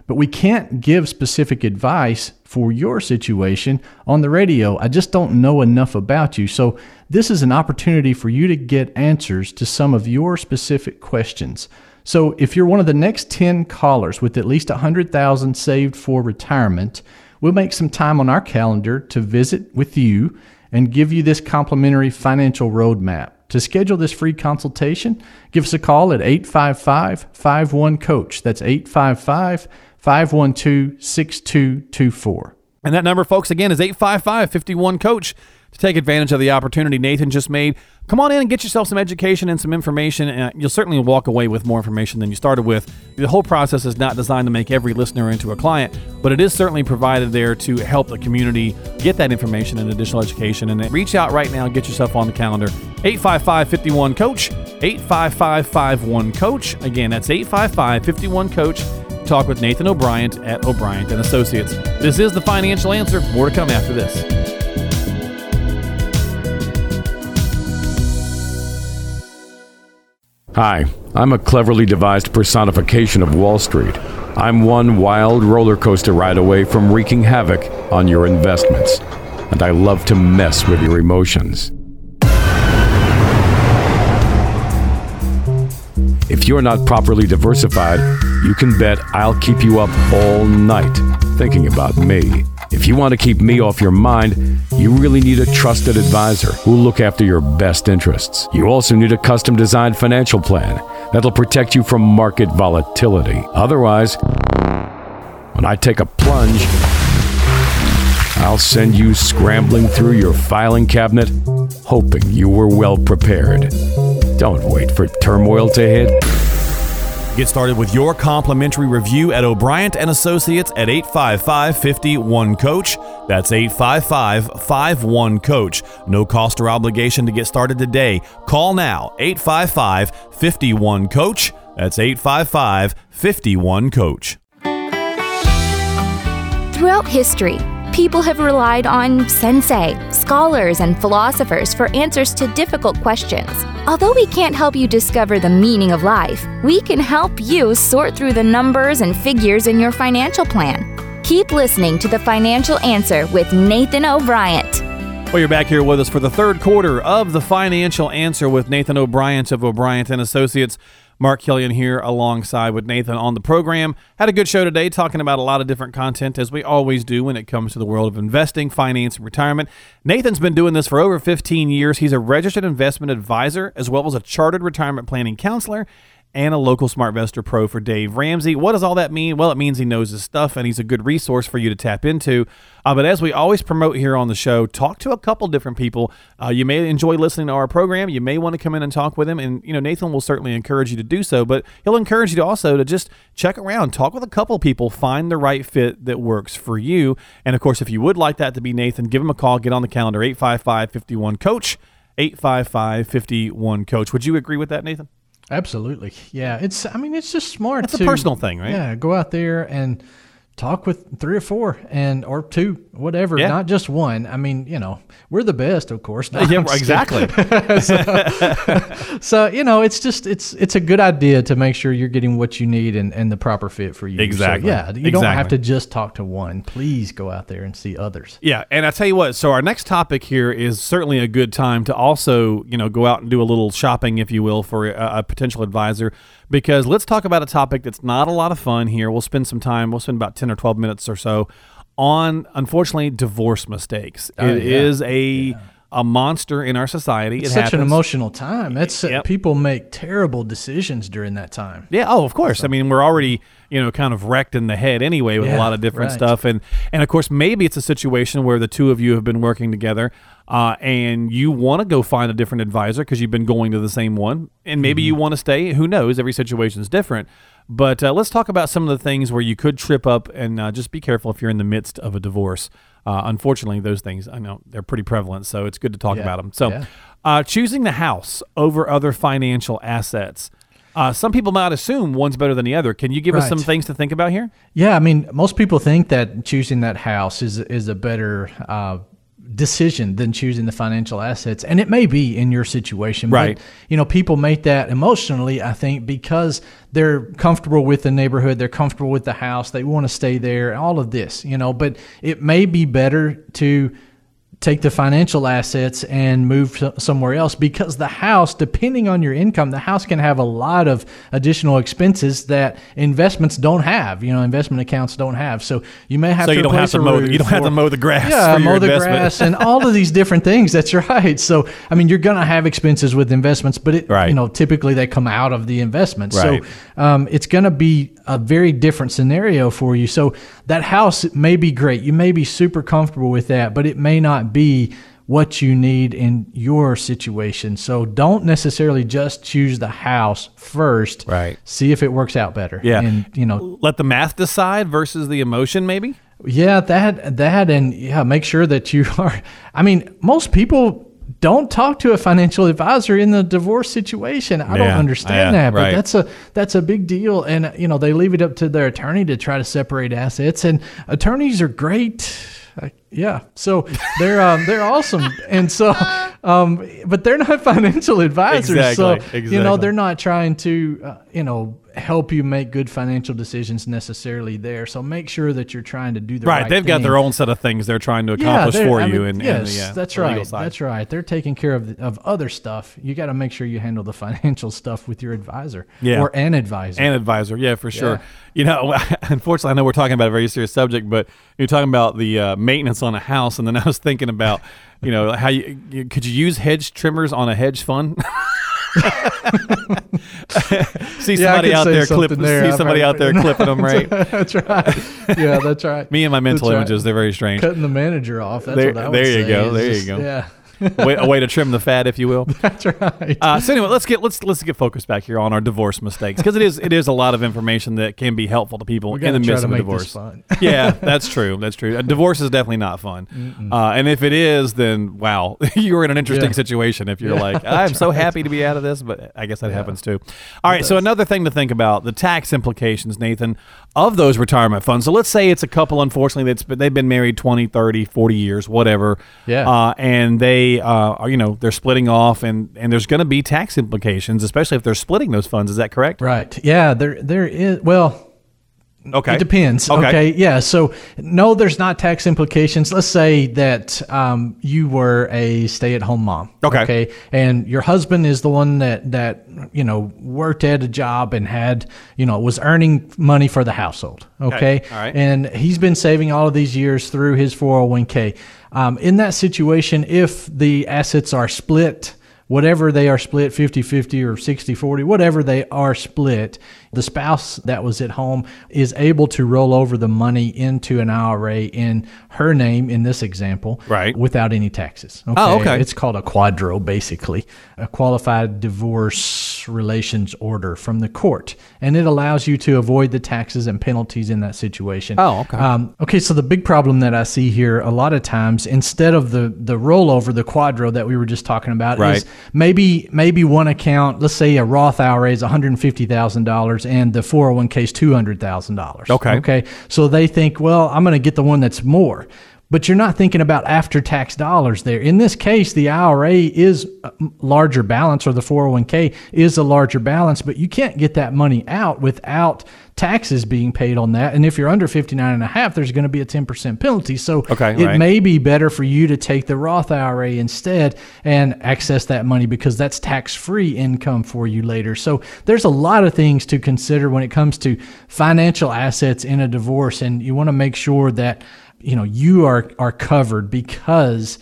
But we can't give specific advice for your situation on the radio. I just don't know enough about you. So, this is an opportunity for you to get answers to some of your specific questions. So, if you're one of the next 10 callers with at least 100,000 saved for retirement, we'll make some time on our calendar to visit with you and give you this complimentary financial roadmap. To schedule this free consultation, give us a call at 855 51 Coach. That's 855 512 6224. And that number, folks, again, is 855 51 Coach to take advantage of the opportunity Nathan just made. Come on in and get yourself some education and some information. And uh, you'll certainly walk away with more information than you started with. The whole process is not designed to make every listener into a client, but it is certainly provided there to help the community get that information and additional education. And uh, reach out right now get yourself on the calendar. 855 51 Coach, 855 51 Coach. Again, that's 855 51 Coach talk with Nathan O'Brien at O'Brien and Associates. This is the financial answer. More to come after this. Hi, I'm a cleverly devised personification of Wall Street. I'm one wild roller coaster ride away from wreaking havoc on your investments, and I love to mess with your emotions. You're not properly diversified, you can bet I'll keep you up all night thinking about me. If you want to keep me off your mind, you really need a trusted advisor who'll look after your best interests. You also need a custom designed financial plan that'll protect you from market volatility. Otherwise, when I take a plunge, I'll send you scrambling through your filing cabinet, hoping you were well prepared. Don't wait for turmoil to hit. Get started with your complimentary review at O'Brien and Associates at 855-51-COACH. That's 855-51-COACH. No cost or obligation to get started today. Call now 855-51-COACH. That's 855-51-COACH. Throughout history, people have relied on sensei, scholars, and philosophers for answers to difficult questions. Although we can't help you discover the meaning of life, we can help you sort through the numbers and figures in your financial plan. Keep listening to The Financial Answer with Nathan O'Brien. Well, you're back here with us for the third quarter of The Financial Answer with Nathan O'Brien of O'Brien and Associates. Mark Killian here alongside with Nathan on the program. Had a good show today talking about a lot of different content as we always do when it comes to the world of investing, finance, and retirement. Nathan's been doing this for over 15 years. He's a registered investment advisor as well as a chartered retirement planning counselor and a local SmartVestor Pro for Dave Ramsey. What does all that mean? Well, it means he knows his stuff and he's a good resource for you to tap into. Uh, but as we always promote here on the show, talk to a couple different people. Uh, you may enjoy listening to our program. You may want to come in and talk with him, and you know Nathan will certainly encourage you to do so. But he'll encourage you to also to just check around, talk with a couple people, find the right fit that works for you. And of course, if you would like that to be Nathan, give him a call. Get on the calendar 855 51 Coach. 855 51 Coach. Would you agree with that, Nathan? Absolutely. Yeah. It's, I mean, it's just smart. It's a personal thing, right? Yeah. Go out there and talk with three or four and, or two, whatever, Yeah. not just one. I mean, you know, we're the best, of course. No, yeah, exactly. kidding. So, you know, it's just, it's, it's a good idea to make sure you're getting what you need and, and the proper fit for you. So, Exactly. yeah. You don't have to just talk to one. Please go out there and see others. Yeah, and I tell you what. So our next topic here is certainly a good time to also, you know, go out and do a little shopping, if you will, for a, a potential advisor. Because let's talk about a topic that's not a lot of fun here. We'll spend some time. We'll spend about ten or twelve minutes or so on, unfortunately, divorce mistakes. It Oh, is yeah. a a monster in our society. It's it such happens. an emotional time. It's Yep. people make terrible decisions during that time. Yeah. Oh, of course. I mean, we're already you know kind of wrecked in the head anyway with a lot of different right. stuff, and and of course maybe it's a situation where the two of you have been working together, uh, and you want to go find a different advisor because you've been going to the same one, and maybe Mm-hmm. you want to stay. Who knows? Every situation is different. But uh, let's talk about some of the things where you could trip up, and uh, just be careful if you're in the midst of a divorce. Uh, unfortunately, those things I know they're pretty prevalent, so it's good to talk Yeah, about them. So, yeah. uh, choosing the house over other financial assets. Uh, some people might assume one's better than the other. Can you give us some things to think about here? Yeah, I mean, most people think that choosing that house is is a better uh, decision than choosing the financial assets, and it may be in your situation. Right. But, you know, people make that emotionally. I think because they're comfortable with the neighborhood, they're comfortable with the house, they want to stay there. All of this, you know, but it may be better to take the financial assets and move somewhere else because the house depending on your income the house can have a lot of additional expenses that investments don't have you know investment accounts don't have so you may have So to you don't have to mow. roof You don't have to mow the grass. yeah mow the investment. grass and all of these different things that's right so i mean you're gonna have expenses with investments but it Right. you know typically they come out of the investment Right. so um, it's gonna be a very different scenario for you so that house may be great you may be super comfortable with that but it may not be what you need in your situation. So don't necessarily just choose the house first. Right. See if it works out better. Yeah. And you know, Let the math decide versus the emotion, maybe. yeah, that that and yeah, make sure that you are I mean, most people don't talk to a financial advisor in the divorce situation. I don't understand yeah, that, but right. that's a that's a big deal and you know, they leave it up to their attorney to try to separate assets and attorneys are great. Uh, yeah. So they're um, they're awesome. And so um, but they're not financial advisors. Exactly, So you know they're not trying to uh, you know help you make good financial decisions necessarily there. So make sure that you're trying to do the right. Right, they've got their own set of things they're trying to accomplish they're- for I you. mean, and, yes, and the, yeah, that's right. That's right. They're taking care of the, of other stuff. You got to make sure you handle the financial stuff with your advisor Yeah. or an advisor. An advisor. Yeah, for sure. Yeah. You know, unfortunately, I know we're talking about a very serious subject, but you're talking about the uh, maintenance on a house, and then I was thinking about, you know, how you, you could you use hedge trimmers on a hedge fund? see somebody could out there clip, something there. see somebody out there clipping them, right? that's right. Yeah, that's right. Me and my mental right. images, they're very strange. Cutting the manager off. That's There- what I would there you say go, there you just- go. Yeah, way, a way to trim the fat, if you will. that's right. Uh, so anyway, let's get let's let's get focused back here on our divorce mistakes because it is it is a lot of information that can be helpful to people in the midst of a divorce. yeah, that's true. That's true. A divorce is definitely not fun. Uh, and if it is, then wow, you're in an interesting Yeah. situation. If you're Yeah, like, I'm so happy to be out of this, but I guess that happens too. All right. So another thing to think about the tax implications, Nathan, of those retirement funds. So let's say it's a couple, unfortunately, that's they've been married 20, 30, 40 years, whatever. Yeah. Uh, and they, uh, are, you know, they're splitting off, and and there's going to be tax implications, especially if they're splitting those funds. Is that correct? Right. Yeah. There. There is. Well, Okay. It depends. Okay. Okay. Yeah. So no, there's not tax implications. Let's say that um, you were a stay-at-home mom. Okay. Okay. And your husband is the one that that you know worked at a job and had you know was earning money for the household. Okay. All right. And he's been saving all of these years through his 401k. Um, in that situation, if the assets are split whatever they are split 50-50 or 60-40 whatever they are split the spouse that was at home is able to roll over the money into an IRA in her name in this example Right. without any taxes oh, okay? Oh, okay. it's called a QDRO basically a qualified divorce relations order from the court and it allows you to avoid the taxes and penalties in that situation Oh, okay. um, okay, so the big problem that I see here a lot of times, instead of the the rollover, the QDRO that we were just talking about, Right. is maybe maybe one account, let's say a Roth IRA is one hundred and fifty thousand dollars and the four hundred one k is two hundred thousand dollars. Okay. Okay. So they think, well, I'm going to get the one that's more. But you're not thinking about after tax dollars there. In this case, the IRA is uh, a larger balance or the 401k is a larger balance, but you can't get that money out without taxes being paid on that. And if you're under 59 and a half, there's going to be a 10% penalty. So Okay, it right. may be better for you to take the Roth IRA instead and access that money because that's tax free income for you later. So there's a lot of things to consider when it comes to financial assets in a divorce. And you want to make sure that you know you are are covered because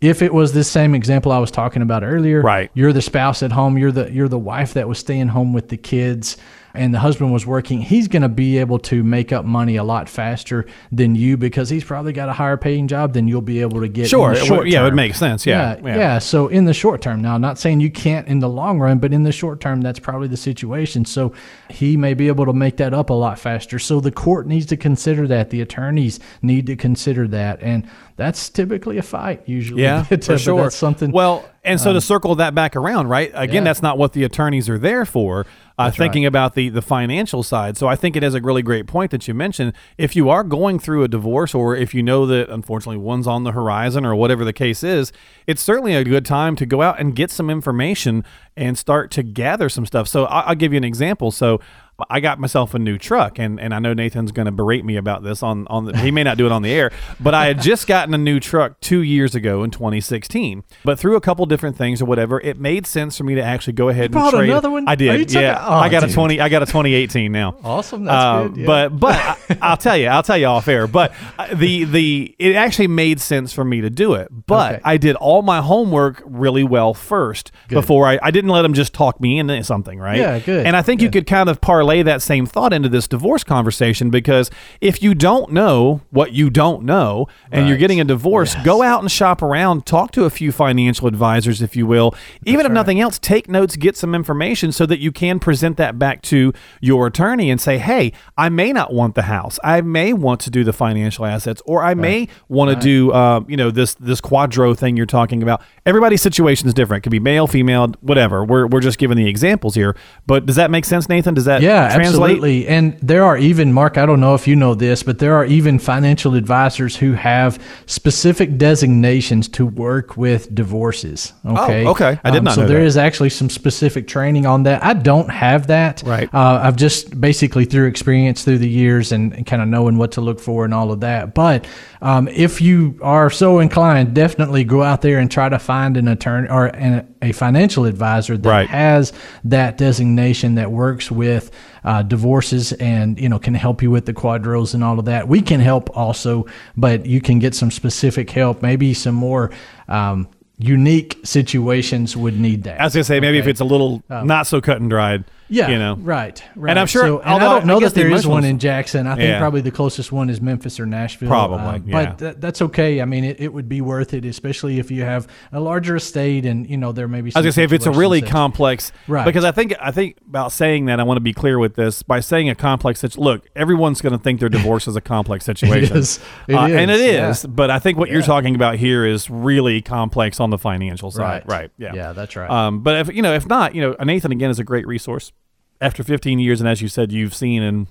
if it was this same example I was talking about earlier, Right. You're the spouse at home. You're the you're the wife that was staying home with the kids, and the husband was working. He's going to be able to make up money a lot faster than you because he's probably got a higher paying job than you'll be able to get. Sure. in the It short would- yeah, it makes sense. Yeah, yeah, yeah. So in the short term, now, I'm not saying you can't in the long run, but in the short term, that's probably the situation. So he may be able to make that up a lot faster. So the court needs to consider that. The attorneys need to consider that, and that's typically a fight usually. Yeah, for sure. Something. Well, and so to um, circle that back around, right? Again, Yeah. that's not what the attorneys are there for. Uh, thinking about the the financial side, so I think it is a really great point that you mentioned. If you are going through a divorce, or if you know that unfortunately one's on the horizon, or whatever the case is, it's certainly a good time to go out and get some information and start to gather some stuff. So I- I'll give you an example. So. I got myself a new truck, and, and I know Nathan's going to berate me about this on on the, he may not do it on the air, but I had just gotten a new truck two years ago in 2016. But through a couple different things or whatever, it made sense for me to actually go ahead and bought trade. another one? I did. yeah, oh, I got a 20. I got a 2018 now. Awesome, that's Uh, good, yeah. But but I, I'll tell you, I'll tell you off air. But uh, the the it actually made sense for me to do it. But Okay. I did all my homework really well first before I I didn't let them just talk me into something, right? Yeah, good, And I think you could kind of parlay that same thought into this divorce conversation because if you don't know what you don't know and you're getting a divorce, go out and shop around, talk to a few financial advisors, if you will. Even if nothing else, take notes, get some information so that you can present that back to your attorney and say, hey, I may not want the house. I may want to do the financial assets, or I may want to do, uh, you know, this this QDRO thing you're talking about. Everybody's situation is different. It could be male, female, whatever. We're, we're just giving the examples here. But does that make sense, Nathan? Does that Yeah, Yeah, translate? absolutely. And there are even, Mark, I don't know if you know this, but there are even financial advisors who have specific designations to work with divorces. Okay. Oh, okay. I did not So know there that. is actually some specific training on that. I don't have that. Right. Uh, I've just basically through experience through the years and, and kind of knowing what to look for and all of that. But um, if you are so inclined, definitely go out there and try to find an attorney or an, a financial advisor that Right. has that designation that works with uh, divorces and you know can help you with the QDROs and all of that. We can help also, but you can get some specific help. Maybe some more um, unique situations would need that. I was gonna say maybe if it's a little not so cut and dried. Yeah, you know. right, right. And I'm sure- So, and although I don't know I that there the is one in Jackson. I think Yeah. probably the closest one is Memphis or Nashville. Probably, uh, yeah. But th- that's okay. I mean, it, it would be worth it, especially if you have a larger estate and you know there may be. I was gonna say if it's a really complex, Right. Because I think I think about saying that I want to be clear with this by saying a complex. situ- Look, everyone's going to think their divorce is a complex situation. is. It Uh, and it is, is. But I think what you're talking about here is really complex on the financial side, Right. right? Yeah, Yeah, that's right. Um, but if you know, if not, you know, Nathan again is a great resource. After 15 years, and as you said, you've seen and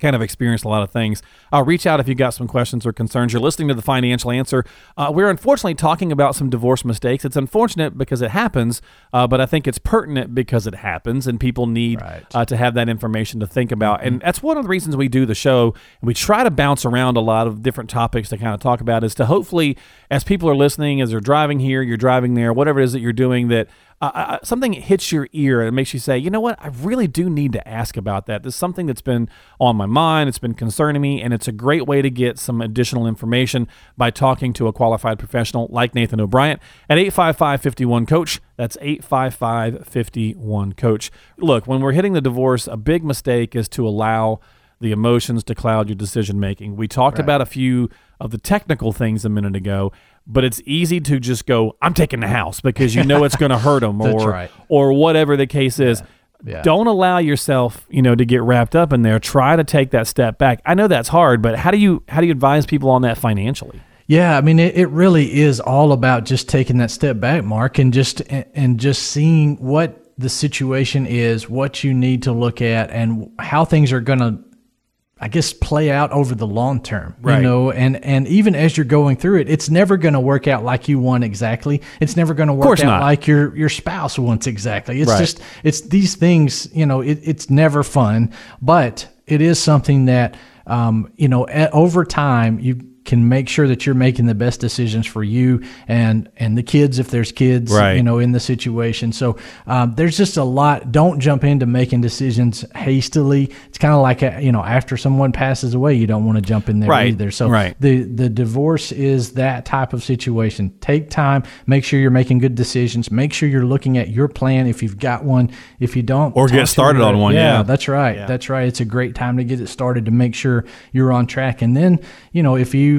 kind of experienced a lot of things. Uh, reach out if you've got some questions or concerns. You're listening to the Financial Answer. Uh, we're unfortunately talking about some divorce mistakes. It's unfortunate because it happens, uh, but I think it's pertinent because it happens, and people need Right. uh, to have that information to think about. And that's one of the reasons we do the show. And we try to bounce around a lot of different topics to kind of talk about, is to hopefully, as people are listening, as they're driving here, you're driving there, whatever it is that you're doing, that uh, something hits your ear and it makes you say, you know what, I really do need to ask about that. This is something that's been on my mind, it's been concerning me, and it's a great way to get some additional information by talking to a qualified professional like Nathan O'Brien at 855 51 Coach. That's 855 51 Coach. Look, when we're hitting the divorce, a big mistake is to allow the emotions to cloud your decision making. We talked about a few of the technical things a minute ago, but it's easy to just go, I'm taking the house because you know it's going to hurt them or right. or whatever the case is. Yeah. Don't allow yourself, you know, to get wrapped up in there. Try to take that step back. I know that's hard, but how do you how do you advise people on that financially? Yeah, I mean, it, it really is all about just taking that step back, Mark, and just and just seeing what the situation is, what you need to look at, and how things are going to, I guess, play out over the long term. Right. You know, and and even as you're going through it, it's never going to work out like you want exactly. It's never going to work out not. like your your spouse wants exactly. It's Right. just it's these things. You know, it, it's never fun, but it is something that um, you know at, over time you can make sure that you're making the best decisions for you and and the kids if there's kids Right. you know in the situation. So um, there's just a lot. Don't jump into making decisions hastily. It's kind of like a, you know after someone passes away you don't want to jump in there Right. either. So Right. the the divorce is that type of situation. Take time. Make sure you're making good decisions. Make sure you're looking at your plan if you've got one. If you don't Or get started on one, yeah. that's right. That's right. It's a great time to get it started to make sure you're on track. And then you know if you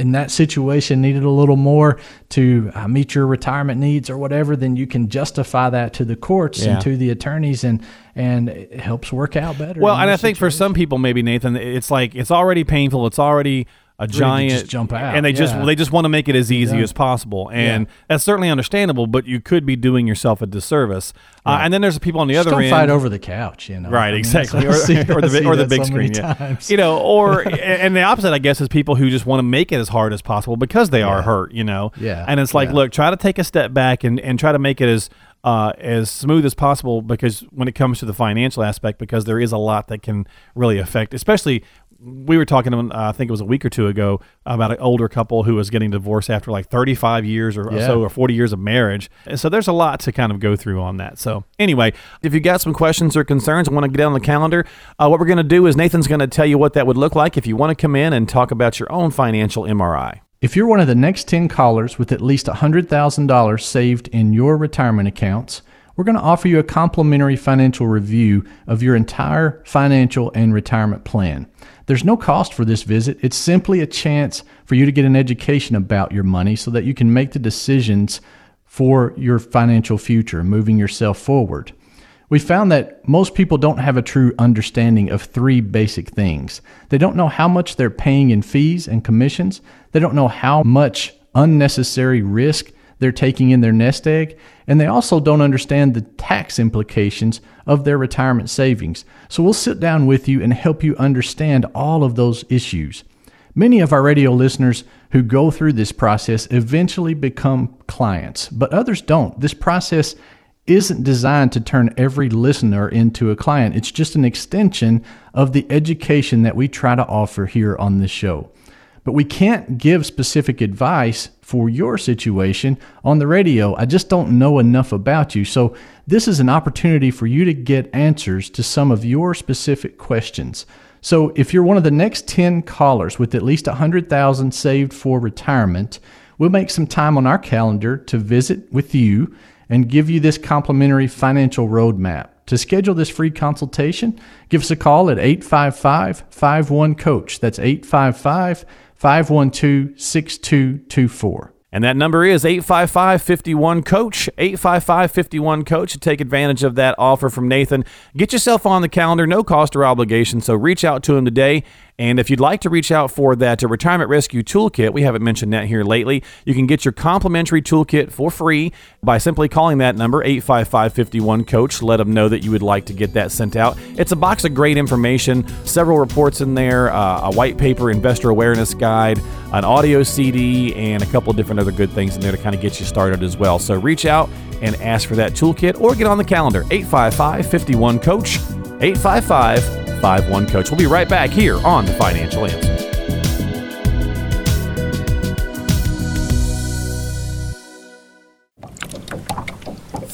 in that situation needed a little more to uh, meet your retirement needs or whatever then you can justify that to the courts Yeah. and to the attorneys and and it helps work out better Well, and I those think for some people, maybe Nathan, it's like it's already painful. It's already a giant just jump out, and they just yeah. they just want to make it as easy Yeah. as possible, and that's certainly understandable. But you could be doing yourself a disservice. Uh, and then there's the people on the Just other don't end. fight over the couch you know Right, I mean, exactly, or, or the big, or the big so screen, yeah. times. You know, or and the opposite, I guess, is people who just want to make it as hard as possible because they are hurt. You know, Yeah, And it's like, yeah. look, try to take a step back and and try to make it as uh, as smooth as possible because when it comes to the financial aspect, because there is a lot that can really affect, especially. We were talking, uh, I think it was a week or two ago, about an older couple who was getting divorced after like 35 years or Yeah. so, or 40 years of marriage. And so there's a lot to kind of go through on that. So anyway, if you got some questions or concerns, want to get on the calendar, uh, what we're going to do is Nathan's going to tell you what that would look like if you want to come in and talk about your own financial MRI. If you're one of the next 10 callers with at least $100,000 saved in your retirement accounts, we're going to offer you a complimentary financial review of your entire financial and retirement plan. There's no cost for this visit. It's simply a chance for you to get an education about your money so that you can make the decisions for your financial future, moving yourself forward. We found that most people don't have a true understanding of three basic things. They don't know how much they're paying in fees and commissions. They don't know how much unnecessary risk they're taking in their nest egg, and they also don't understand the tax implications of their retirement savings. So we'll sit down with you and help you understand all of those issues. Many of our radio listeners who go through this process eventually become clients, but others don't. This process isn't designed to turn every listener into a client. It's just an extension of the education that we try to offer here on this show. But we can't give specific advice for your situation on the radio. I just don't know enough about you. So, this is an opportunity for you to get answers to some of your specific questions. So, if you're one of the next 10 callers with at least 100,000 saved for retirement, we'll make some time on our calendar to visit with you and give you this complimentary financial roadmap. To schedule this free consultation, give us a call at 855 51 Coach. That's 855 512 6224. And that number is 855 51 Coach. 855 51 Coach take advantage of that offer from Nathan. Get yourself on the calendar, no cost or obligation. So reach out to him today and if you'd like to reach out for that uh, retirement rescue toolkit, we haven't mentioned that here lately. You can get your complimentary toolkit for free by simply calling that number 855 coach. Let them know that you would like to get that sent out. It's a box of great information, several reports in there, uh, a white paper investor awareness guide, an audio CD, and a couple of different other good things in there to kind of get you started as well. So reach out and ask for that toolkit or get on the calendar 855 51 coach 855 51 Coach. We'll be right back here on The Financial Answer.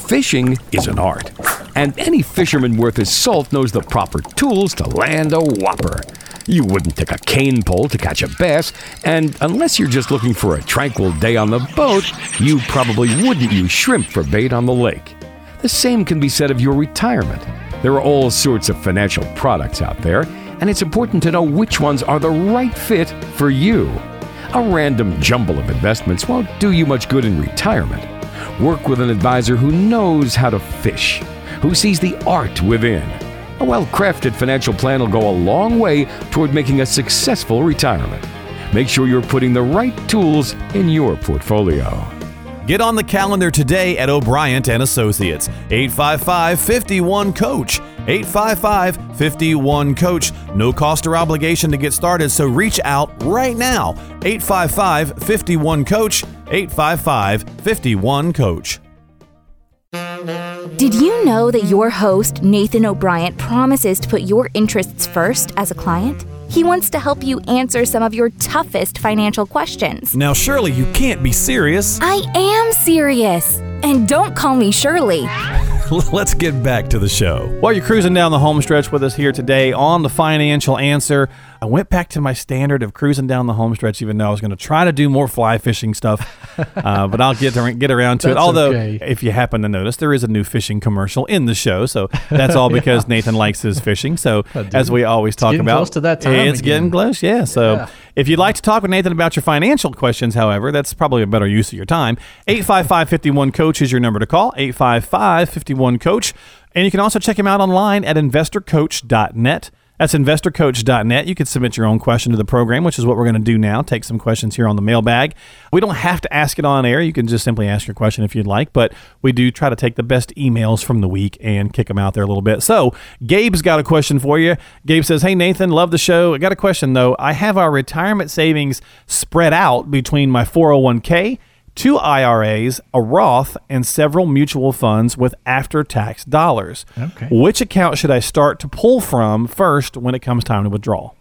Fishing is an art, and any fisherman worth his salt knows the proper tools to land a whopper. You wouldn't take a cane pole to catch a bass, and unless you're just looking for a tranquil day on the boat, you probably wouldn't use shrimp for bait on the lake. The same can be said of your retirement. There are all sorts of financial products out there, and it's important to know which ones are the right fit for you. A random jumble of investments won't do you much good in retirement. Work with an advisor who knows how to fish, who sees the art within. A well crafted financial plan will go a long way toward making a successful retirement. Make sure you're putting the right tools in your portfolio. Get on the calendar today at O'Brien and Associates. 855 51 Coach. 855 51 Coach. No cost or obligation to get started, so reach out right now. 855 51 Coach. 855 51 Coach. Did you know that your host, Nathan O'Brien, promises to put your interests first as a client? He wants to help you answer some of your toughest financial questions. Now, surely you can't be serious. I am serious. And don't call me Shirley. Let's get back to the show. While you're cruising down the home stretch with us here today on the financial answer, I went back to my standard of cruising down the home stretch, even though I was going to try to do more fly fishing stuff, uh, but I'll get to, get around to it. Although, okay. if you happen to notice, there is a new fishing commercial in the show, so that's all because yeah. Nathan likes his fishing. So, as we always talk about, close to that time. It's again. getting close, yeah. So, yeah. if you'd like to talk with Nathan about your financial questions, however, that's probably a better use of your time. 855 51 Coach is your number to call. 855 51 Coach. And you can also check him out online at investorcoach.net. That's investorcoach.net. You can submit your own question to the program, which is what we're going to do now. Take some questions here on the mailbag. We don't have to ask it on air. You can just simply ask your question if you'd like, but we do try to take the best emails from the week and kick them out there a little bit. So, Gabe's got a question for you. Gabe says, Hey, Nathan, love the show. I got a question though. I have our retirement savings spread out between my 401k two IRAs, a Roth, and several mutual funds with after tax dollars. Okay. Which account should I start to pull from first when it comes time to withdraw?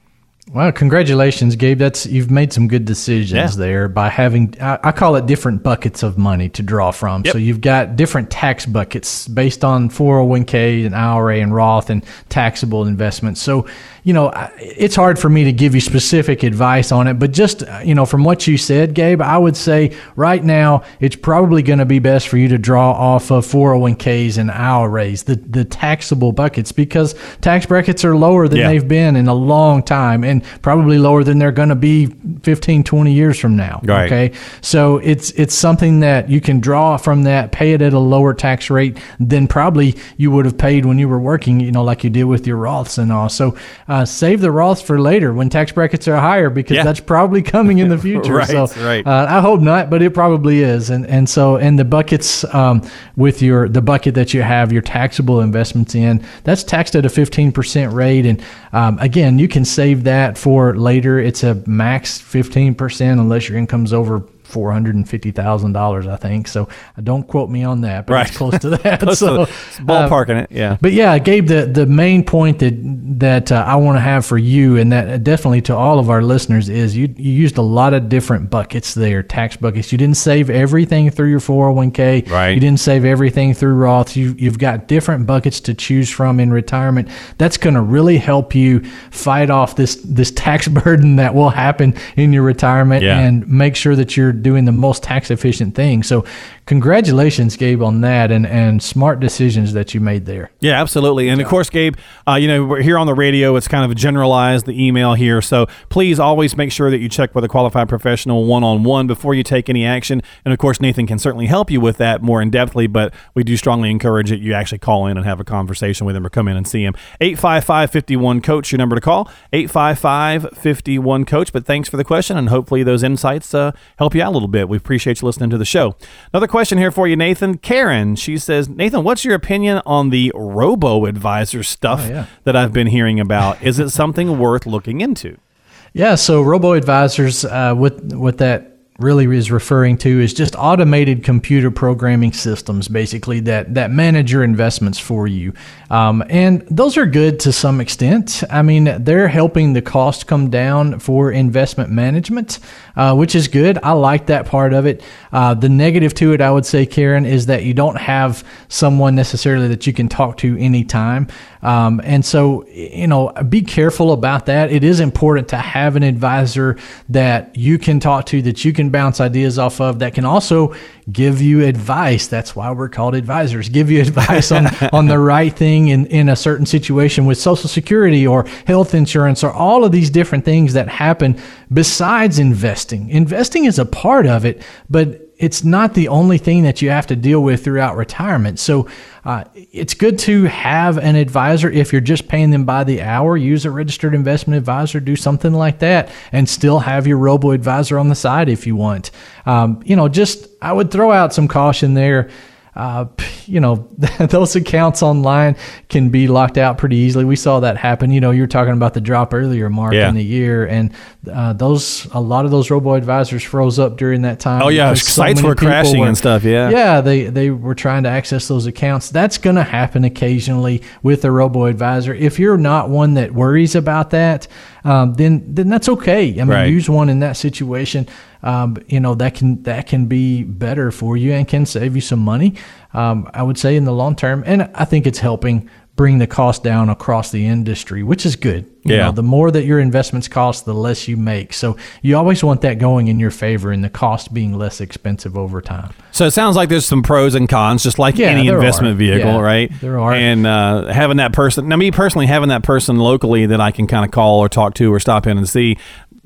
Well, congratulations, Gabe. That's you've made some good decisions yeah. there by having I, I, call it different buckets of money to draw from. Yep. So you've got different tax buckets based on 401k and IRA and Roth and taxable investments. So you know, it's hard for me to give you specific advice on it, but just, you know, from what you said, Gabe, I would say right now it's probably going to be best for you to draw off of 401ks and IRAs, the, the taxable buckets, because tax brackets are lower than yeah. they've been in a long time and probably lower than they're going to be 15, 20 years from now. Right. Okay. So it's, it's something that you can draw from that, pay it at a lower tax rate than probably you would have paid when you were working, you know, like you did with your Roths and all. So, uh, uh, save the Roths for later when tax brackets are higher because Yeah. that's probably coming in the future. Right, so right. Uh, I hope not, but it probably is. And and so and the buckets um, with your the bucket that you have your taxable investments in that's taxed at a fifteen percent rate. And um, again, you can save that for later. It's a max fifteen percent unless your income's over. Four hundred and fifty thousand dollars, I think. So, uh, don't quote me on that, but Right. it's close to that. Close to so, it's ballparking it. Yeah. but yeah, Gabe, the, the main point that that uh, I want to have for you, and that definitely to all of our listeners, is you you used a lot of different buckets there, tax buckets. You didn't save everything through your 401k. Right. You didn't save everything through Roth. You you've got different buckets to choose from in retirement. That's going to really help you fight off this this tax burden that will happen in your retirement Yeah. and make sure that you're doing the most tax efficient thing. So, congratulations, Gabe, on that, and and smart decisions that you made there. Yeah, absolutely. And of course, Gabe, uh, you know, we're here on the radio. It's kind of generalized, the email here. So please always make sure that you check with a qualified professional one on one before you take any action. And of course, Nathan can certainly help you with that more in depthly, but we do strongly encourage that you actually call in and have a conversation with him or come in and see him. 855 51 Coach, your number to call. 855 51 Coach. But thanks for the question, and hopefully those insights uh, help you out a little bit. We appreciate you listening to the show. Another question here for you, Nathan. Karen, she says, Nathan, what's your opinion on the robo advisor stuff Oh, yeah. that I've been hearing about? Is it something worth looking into? Yeah, so robo advisors, uh, what what that really is referring to is just automated computer programming systems, basically that that manage your investments for you, um, and those are good to some extent. I mean, they're helping the cost come down for investment management, uh, which is good. I like that part of it. Uh, the negative to it, I would say, Karen, is that you don't have someone necessarily that you can talk to anytime. Um, and so, you know, be careful about that. It is important to have an advisor that you can talk to, that you can bounce ideas off of, that can also give you advice. That's why we're called advisors. Give you advice on, on the right thing in, in a certain situation with Social Security or health insurance or all of these different things that happen besides investing. Investing is a part of it, but it's not the only thing that you have to deal with throughout retirement. So uh, it's good to have an advisor if you're just paying them by the hour. Use a registered investment advisor, do something like that, and still have your robo advisor on the side if you want. Um, you know, just I would throw out some caution there. Uh, you know, those accounts online can be locked out pretty easily. We saw that happen. You know, you were talking about the drop earlier, Mark, Yeah. in the year, and uh, those a lot of those robo advisors froze up during that time. Oh, yeah, sites were crashing and stuff, yeah. yeah, they they were trying to access those accounts. That's going to happen occasionally with a robo advisor. If you're not one that worries about that, um, then then that's okay. I mean, Right. use one in that situation. Um, you know that can that can be better for you and can save you some money. Um, I would say in the long term, and I think it's helping bring the cost down across the industry, which is good. You Yeah. know, the more that your investments cost, the less you make. So you always want that going in your favor, and the cost being less expensive over time. So it sounds like there's some pros and cons, just like Yeah, any investment are. vehicle, Yeah, right? there are. And uh, having that person, now me personally, having that person locally that I can kind of call or talk to or stop in and see,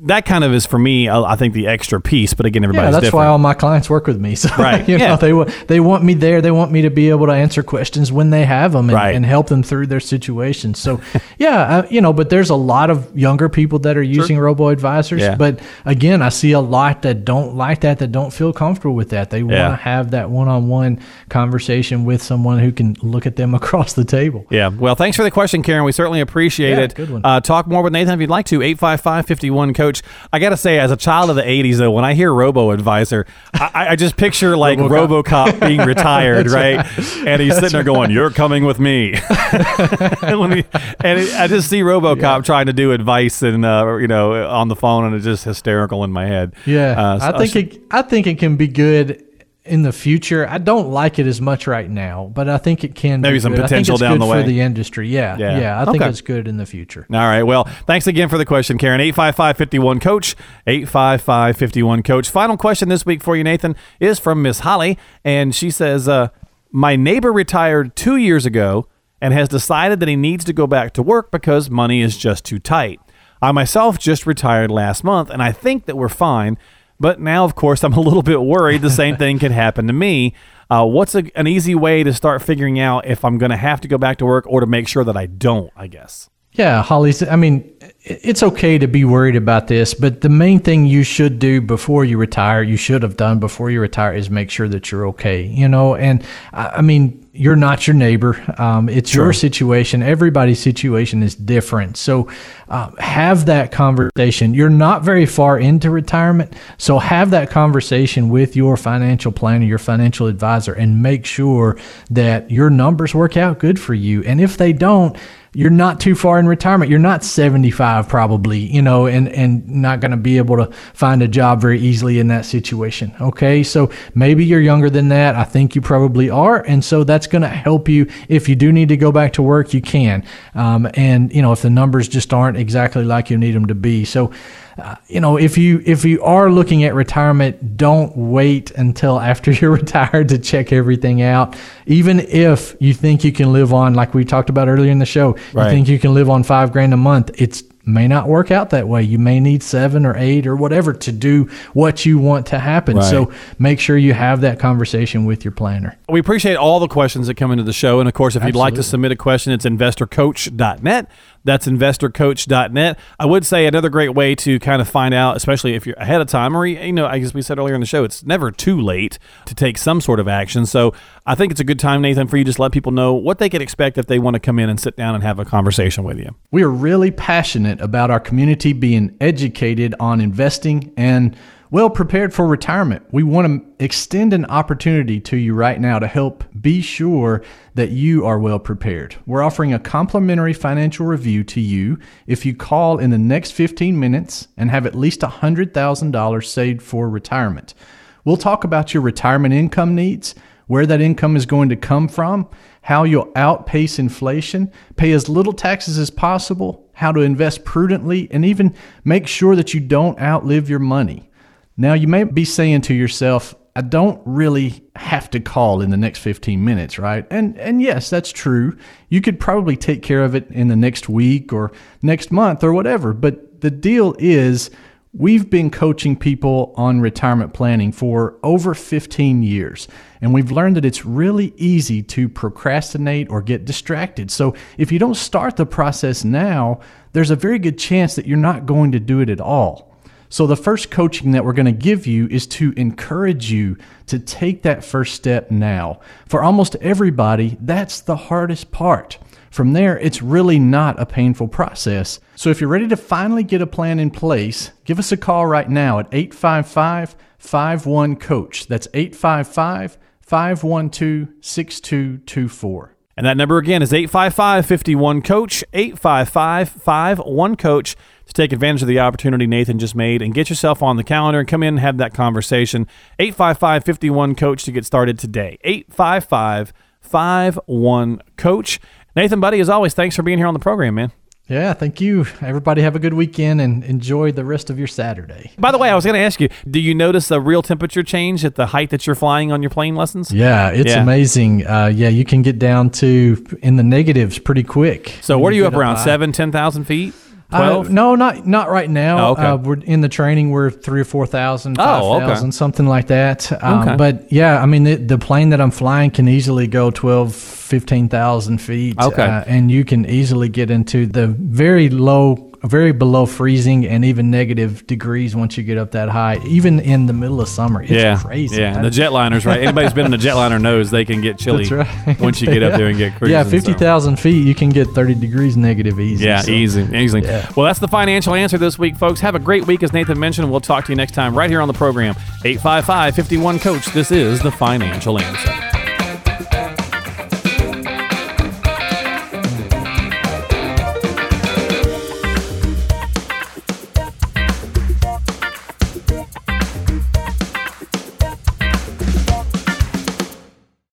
that kind of is for me, I think the extra piece. But again, Yeah, everybody's that's different. why all my clients work with me. So, Right, you know, yeah. they want they want me there. They want me to be able to answer questions when they have them and, Right. and help them through their situations. So, yeah, uh, you know, but there's a lot of younger people that are using robo advisors. Yeah. But again, I see a lot that don't like that, that don't feel comfortable with that. They want to have that one-on-one conversation with someone who can look at them across the table. Yeah. Well, thanks for the question, Karen. We certainly appreciate Yeah, it. good one. Uh, talk more with Nathan if you'd like to. 855 51 Coach. I got to say, as a child of the 80s, though, when I hear robo advisor, I, I just picture like Robocop, being retired, right? And he's sitting there going, You're coming with me. and he, and it, I just see Robocop trying to do advice and, uh, you know, on the phone, and it's just hysterical in my head. Yeah, Uh, so I think should- it. I think it can be good in the future. I don't like it as much right now, but I think it can. Maybe be some good. I think potential it's down good the for the industry. Yeah, Yeah. yeah. I think it's good in the future. All right. Well, thanks again for the question, Karen. 855 51 Coach. 855 51 Coach. Final question this week for you, Nathan, is from Miss Holly. And she says, uh, My neighbor retired two years ago and has decided that he needs to go back to work because money is just too tight. I myself just retired last month and I think that we're fine. But now, of course, I'm a little bit worried the same thing could happen to me. Uh, what's a, an easy way to start figuring out if I'm going to have to go back to work or to make sure that I don't, I guess? Yeah, Holly's. I mean, it's okay to be worried about this, but the main thing you should do before you retire, you should have done before you retire, is make sure that you're okay. You know, and I mean, you're not your neighbor. Um, it's sure. your situation. Everybody's situation is different. So uh, have that conversation. You're not very far into retirement, so have that conversation with your financial planner, your financial advisor, and make sure that your numbers work out good for you. And if they don't, you're not too far in retirement. You're not 75 probably, you know, and, and not going to be able to find a job very easily in that situation. Okay. So maybe you're younger than that. I think you probably are. And so that's going to help you. If you do need to go back to work, you can. Um, and, you know, if the numbers just aren't exactly like you need them to be. So, uh, you know, if you if you are looking at retirement, don't wait until after you're retired to check everything out. Even if you think you can live on, like we talked about earlier in the show, right. you think you can live on five grand a month. It's may not work out that way. You may need seven or eight or whatever to do what you want to happen. Right. So make sure you have that conversation with your planner. We appreciate all the questions that come into the show. And of course, if Absolutely. you'd like to submit a question, it's investorcoach.net. That's investorcoach.net. I would say another great way to kind of find out, especially if you're ahead of time, or, you know, I guess we said earlier in the show, it's never too late to take some sort of action. So I think it's a good time, Nathan, for you to just let people know what they can expect if they want to come in and sit down and have a conversation with you. We are really passionate about our community being educated on investing and well prepared for retirement. We want to extend an opportunity to you right now to help be sure that you are well prepared. We're offering a complimentary financial review to you if you call in the next 15 minutes and have at least $100,000 saved for retirement. We'll talk about your retirement income needs, where that income is going to come from, how you'll outpace inflation, pay as little taxes as possible, how to invest prudently, and even make sure that you don't outlive your money. Now, you may be saying to yourself, I don't really have to call in the next 15 minutes, right? And and yes, that's true. You could probably take care of it in the next week or next month or whatever, but the deal is we've been coaching people on retirement planning for over 15 years, and we've learned that it's really easy to procrastinate or get distracted. So, if you don't start the process now, there's a very good chance that you're not going to do it at all. So, the first coaching that we're going to give you is to encourage you to take that first step now. For almost everybody, that's the hardest part. From there, it's really not a painful process. So, if you're ready to finally get a plan in place, give us a call right now at 855 51 Coach. That's 855 512 6224. And that number again is 855 51 Coach, 855 51 Coach to take advantage of the opportunity Nathan just made and get yourself on the calendar and come in and have that conversation. 855 51 Coach to get started today. 855 51 Coach. Nathan, buddy, as always, thanks for being here on the program, man. Yeah, thank you. Everybody have a good weekend and enjoy the rest of your Saturday. By the way, I was going to ask you, do you notice a real temperature change at the height that you're flying on your plane lessons? Yeah, it's yeah. amazing. Uh, yeah, you can get down to in the negatives pretty quick. So, what are you up around? High. Seven, 10,000 feet? Uh, no, not not right now. Oh, okay. Uh, we're in the training. We're three or four thousand, five oh, okay. something like that. Um, okay. But yeah, I mean, the, the, plane that I'm flying can easily go 12, 15,000 feet. Okay. Uh, and you can easily get into the very low very below freezing and even negative degrees once you get up that high, even in the middle of summer. It's yeah, crazy. Yeah, the jetliners, right? Anybody's been in a jetliner knows they can get chilly right. once you get up there and get cruising. Yeah, 50,000 so. feet, you can get 30 degrees negative easy. Yeah, so. easy, easy. Yeah. Well, that's the financial answer this week, folks. Have a great week, as Nathan mentioned. We'll talk to you next time right here on the program. 855 51 Coach. This is the financial answer.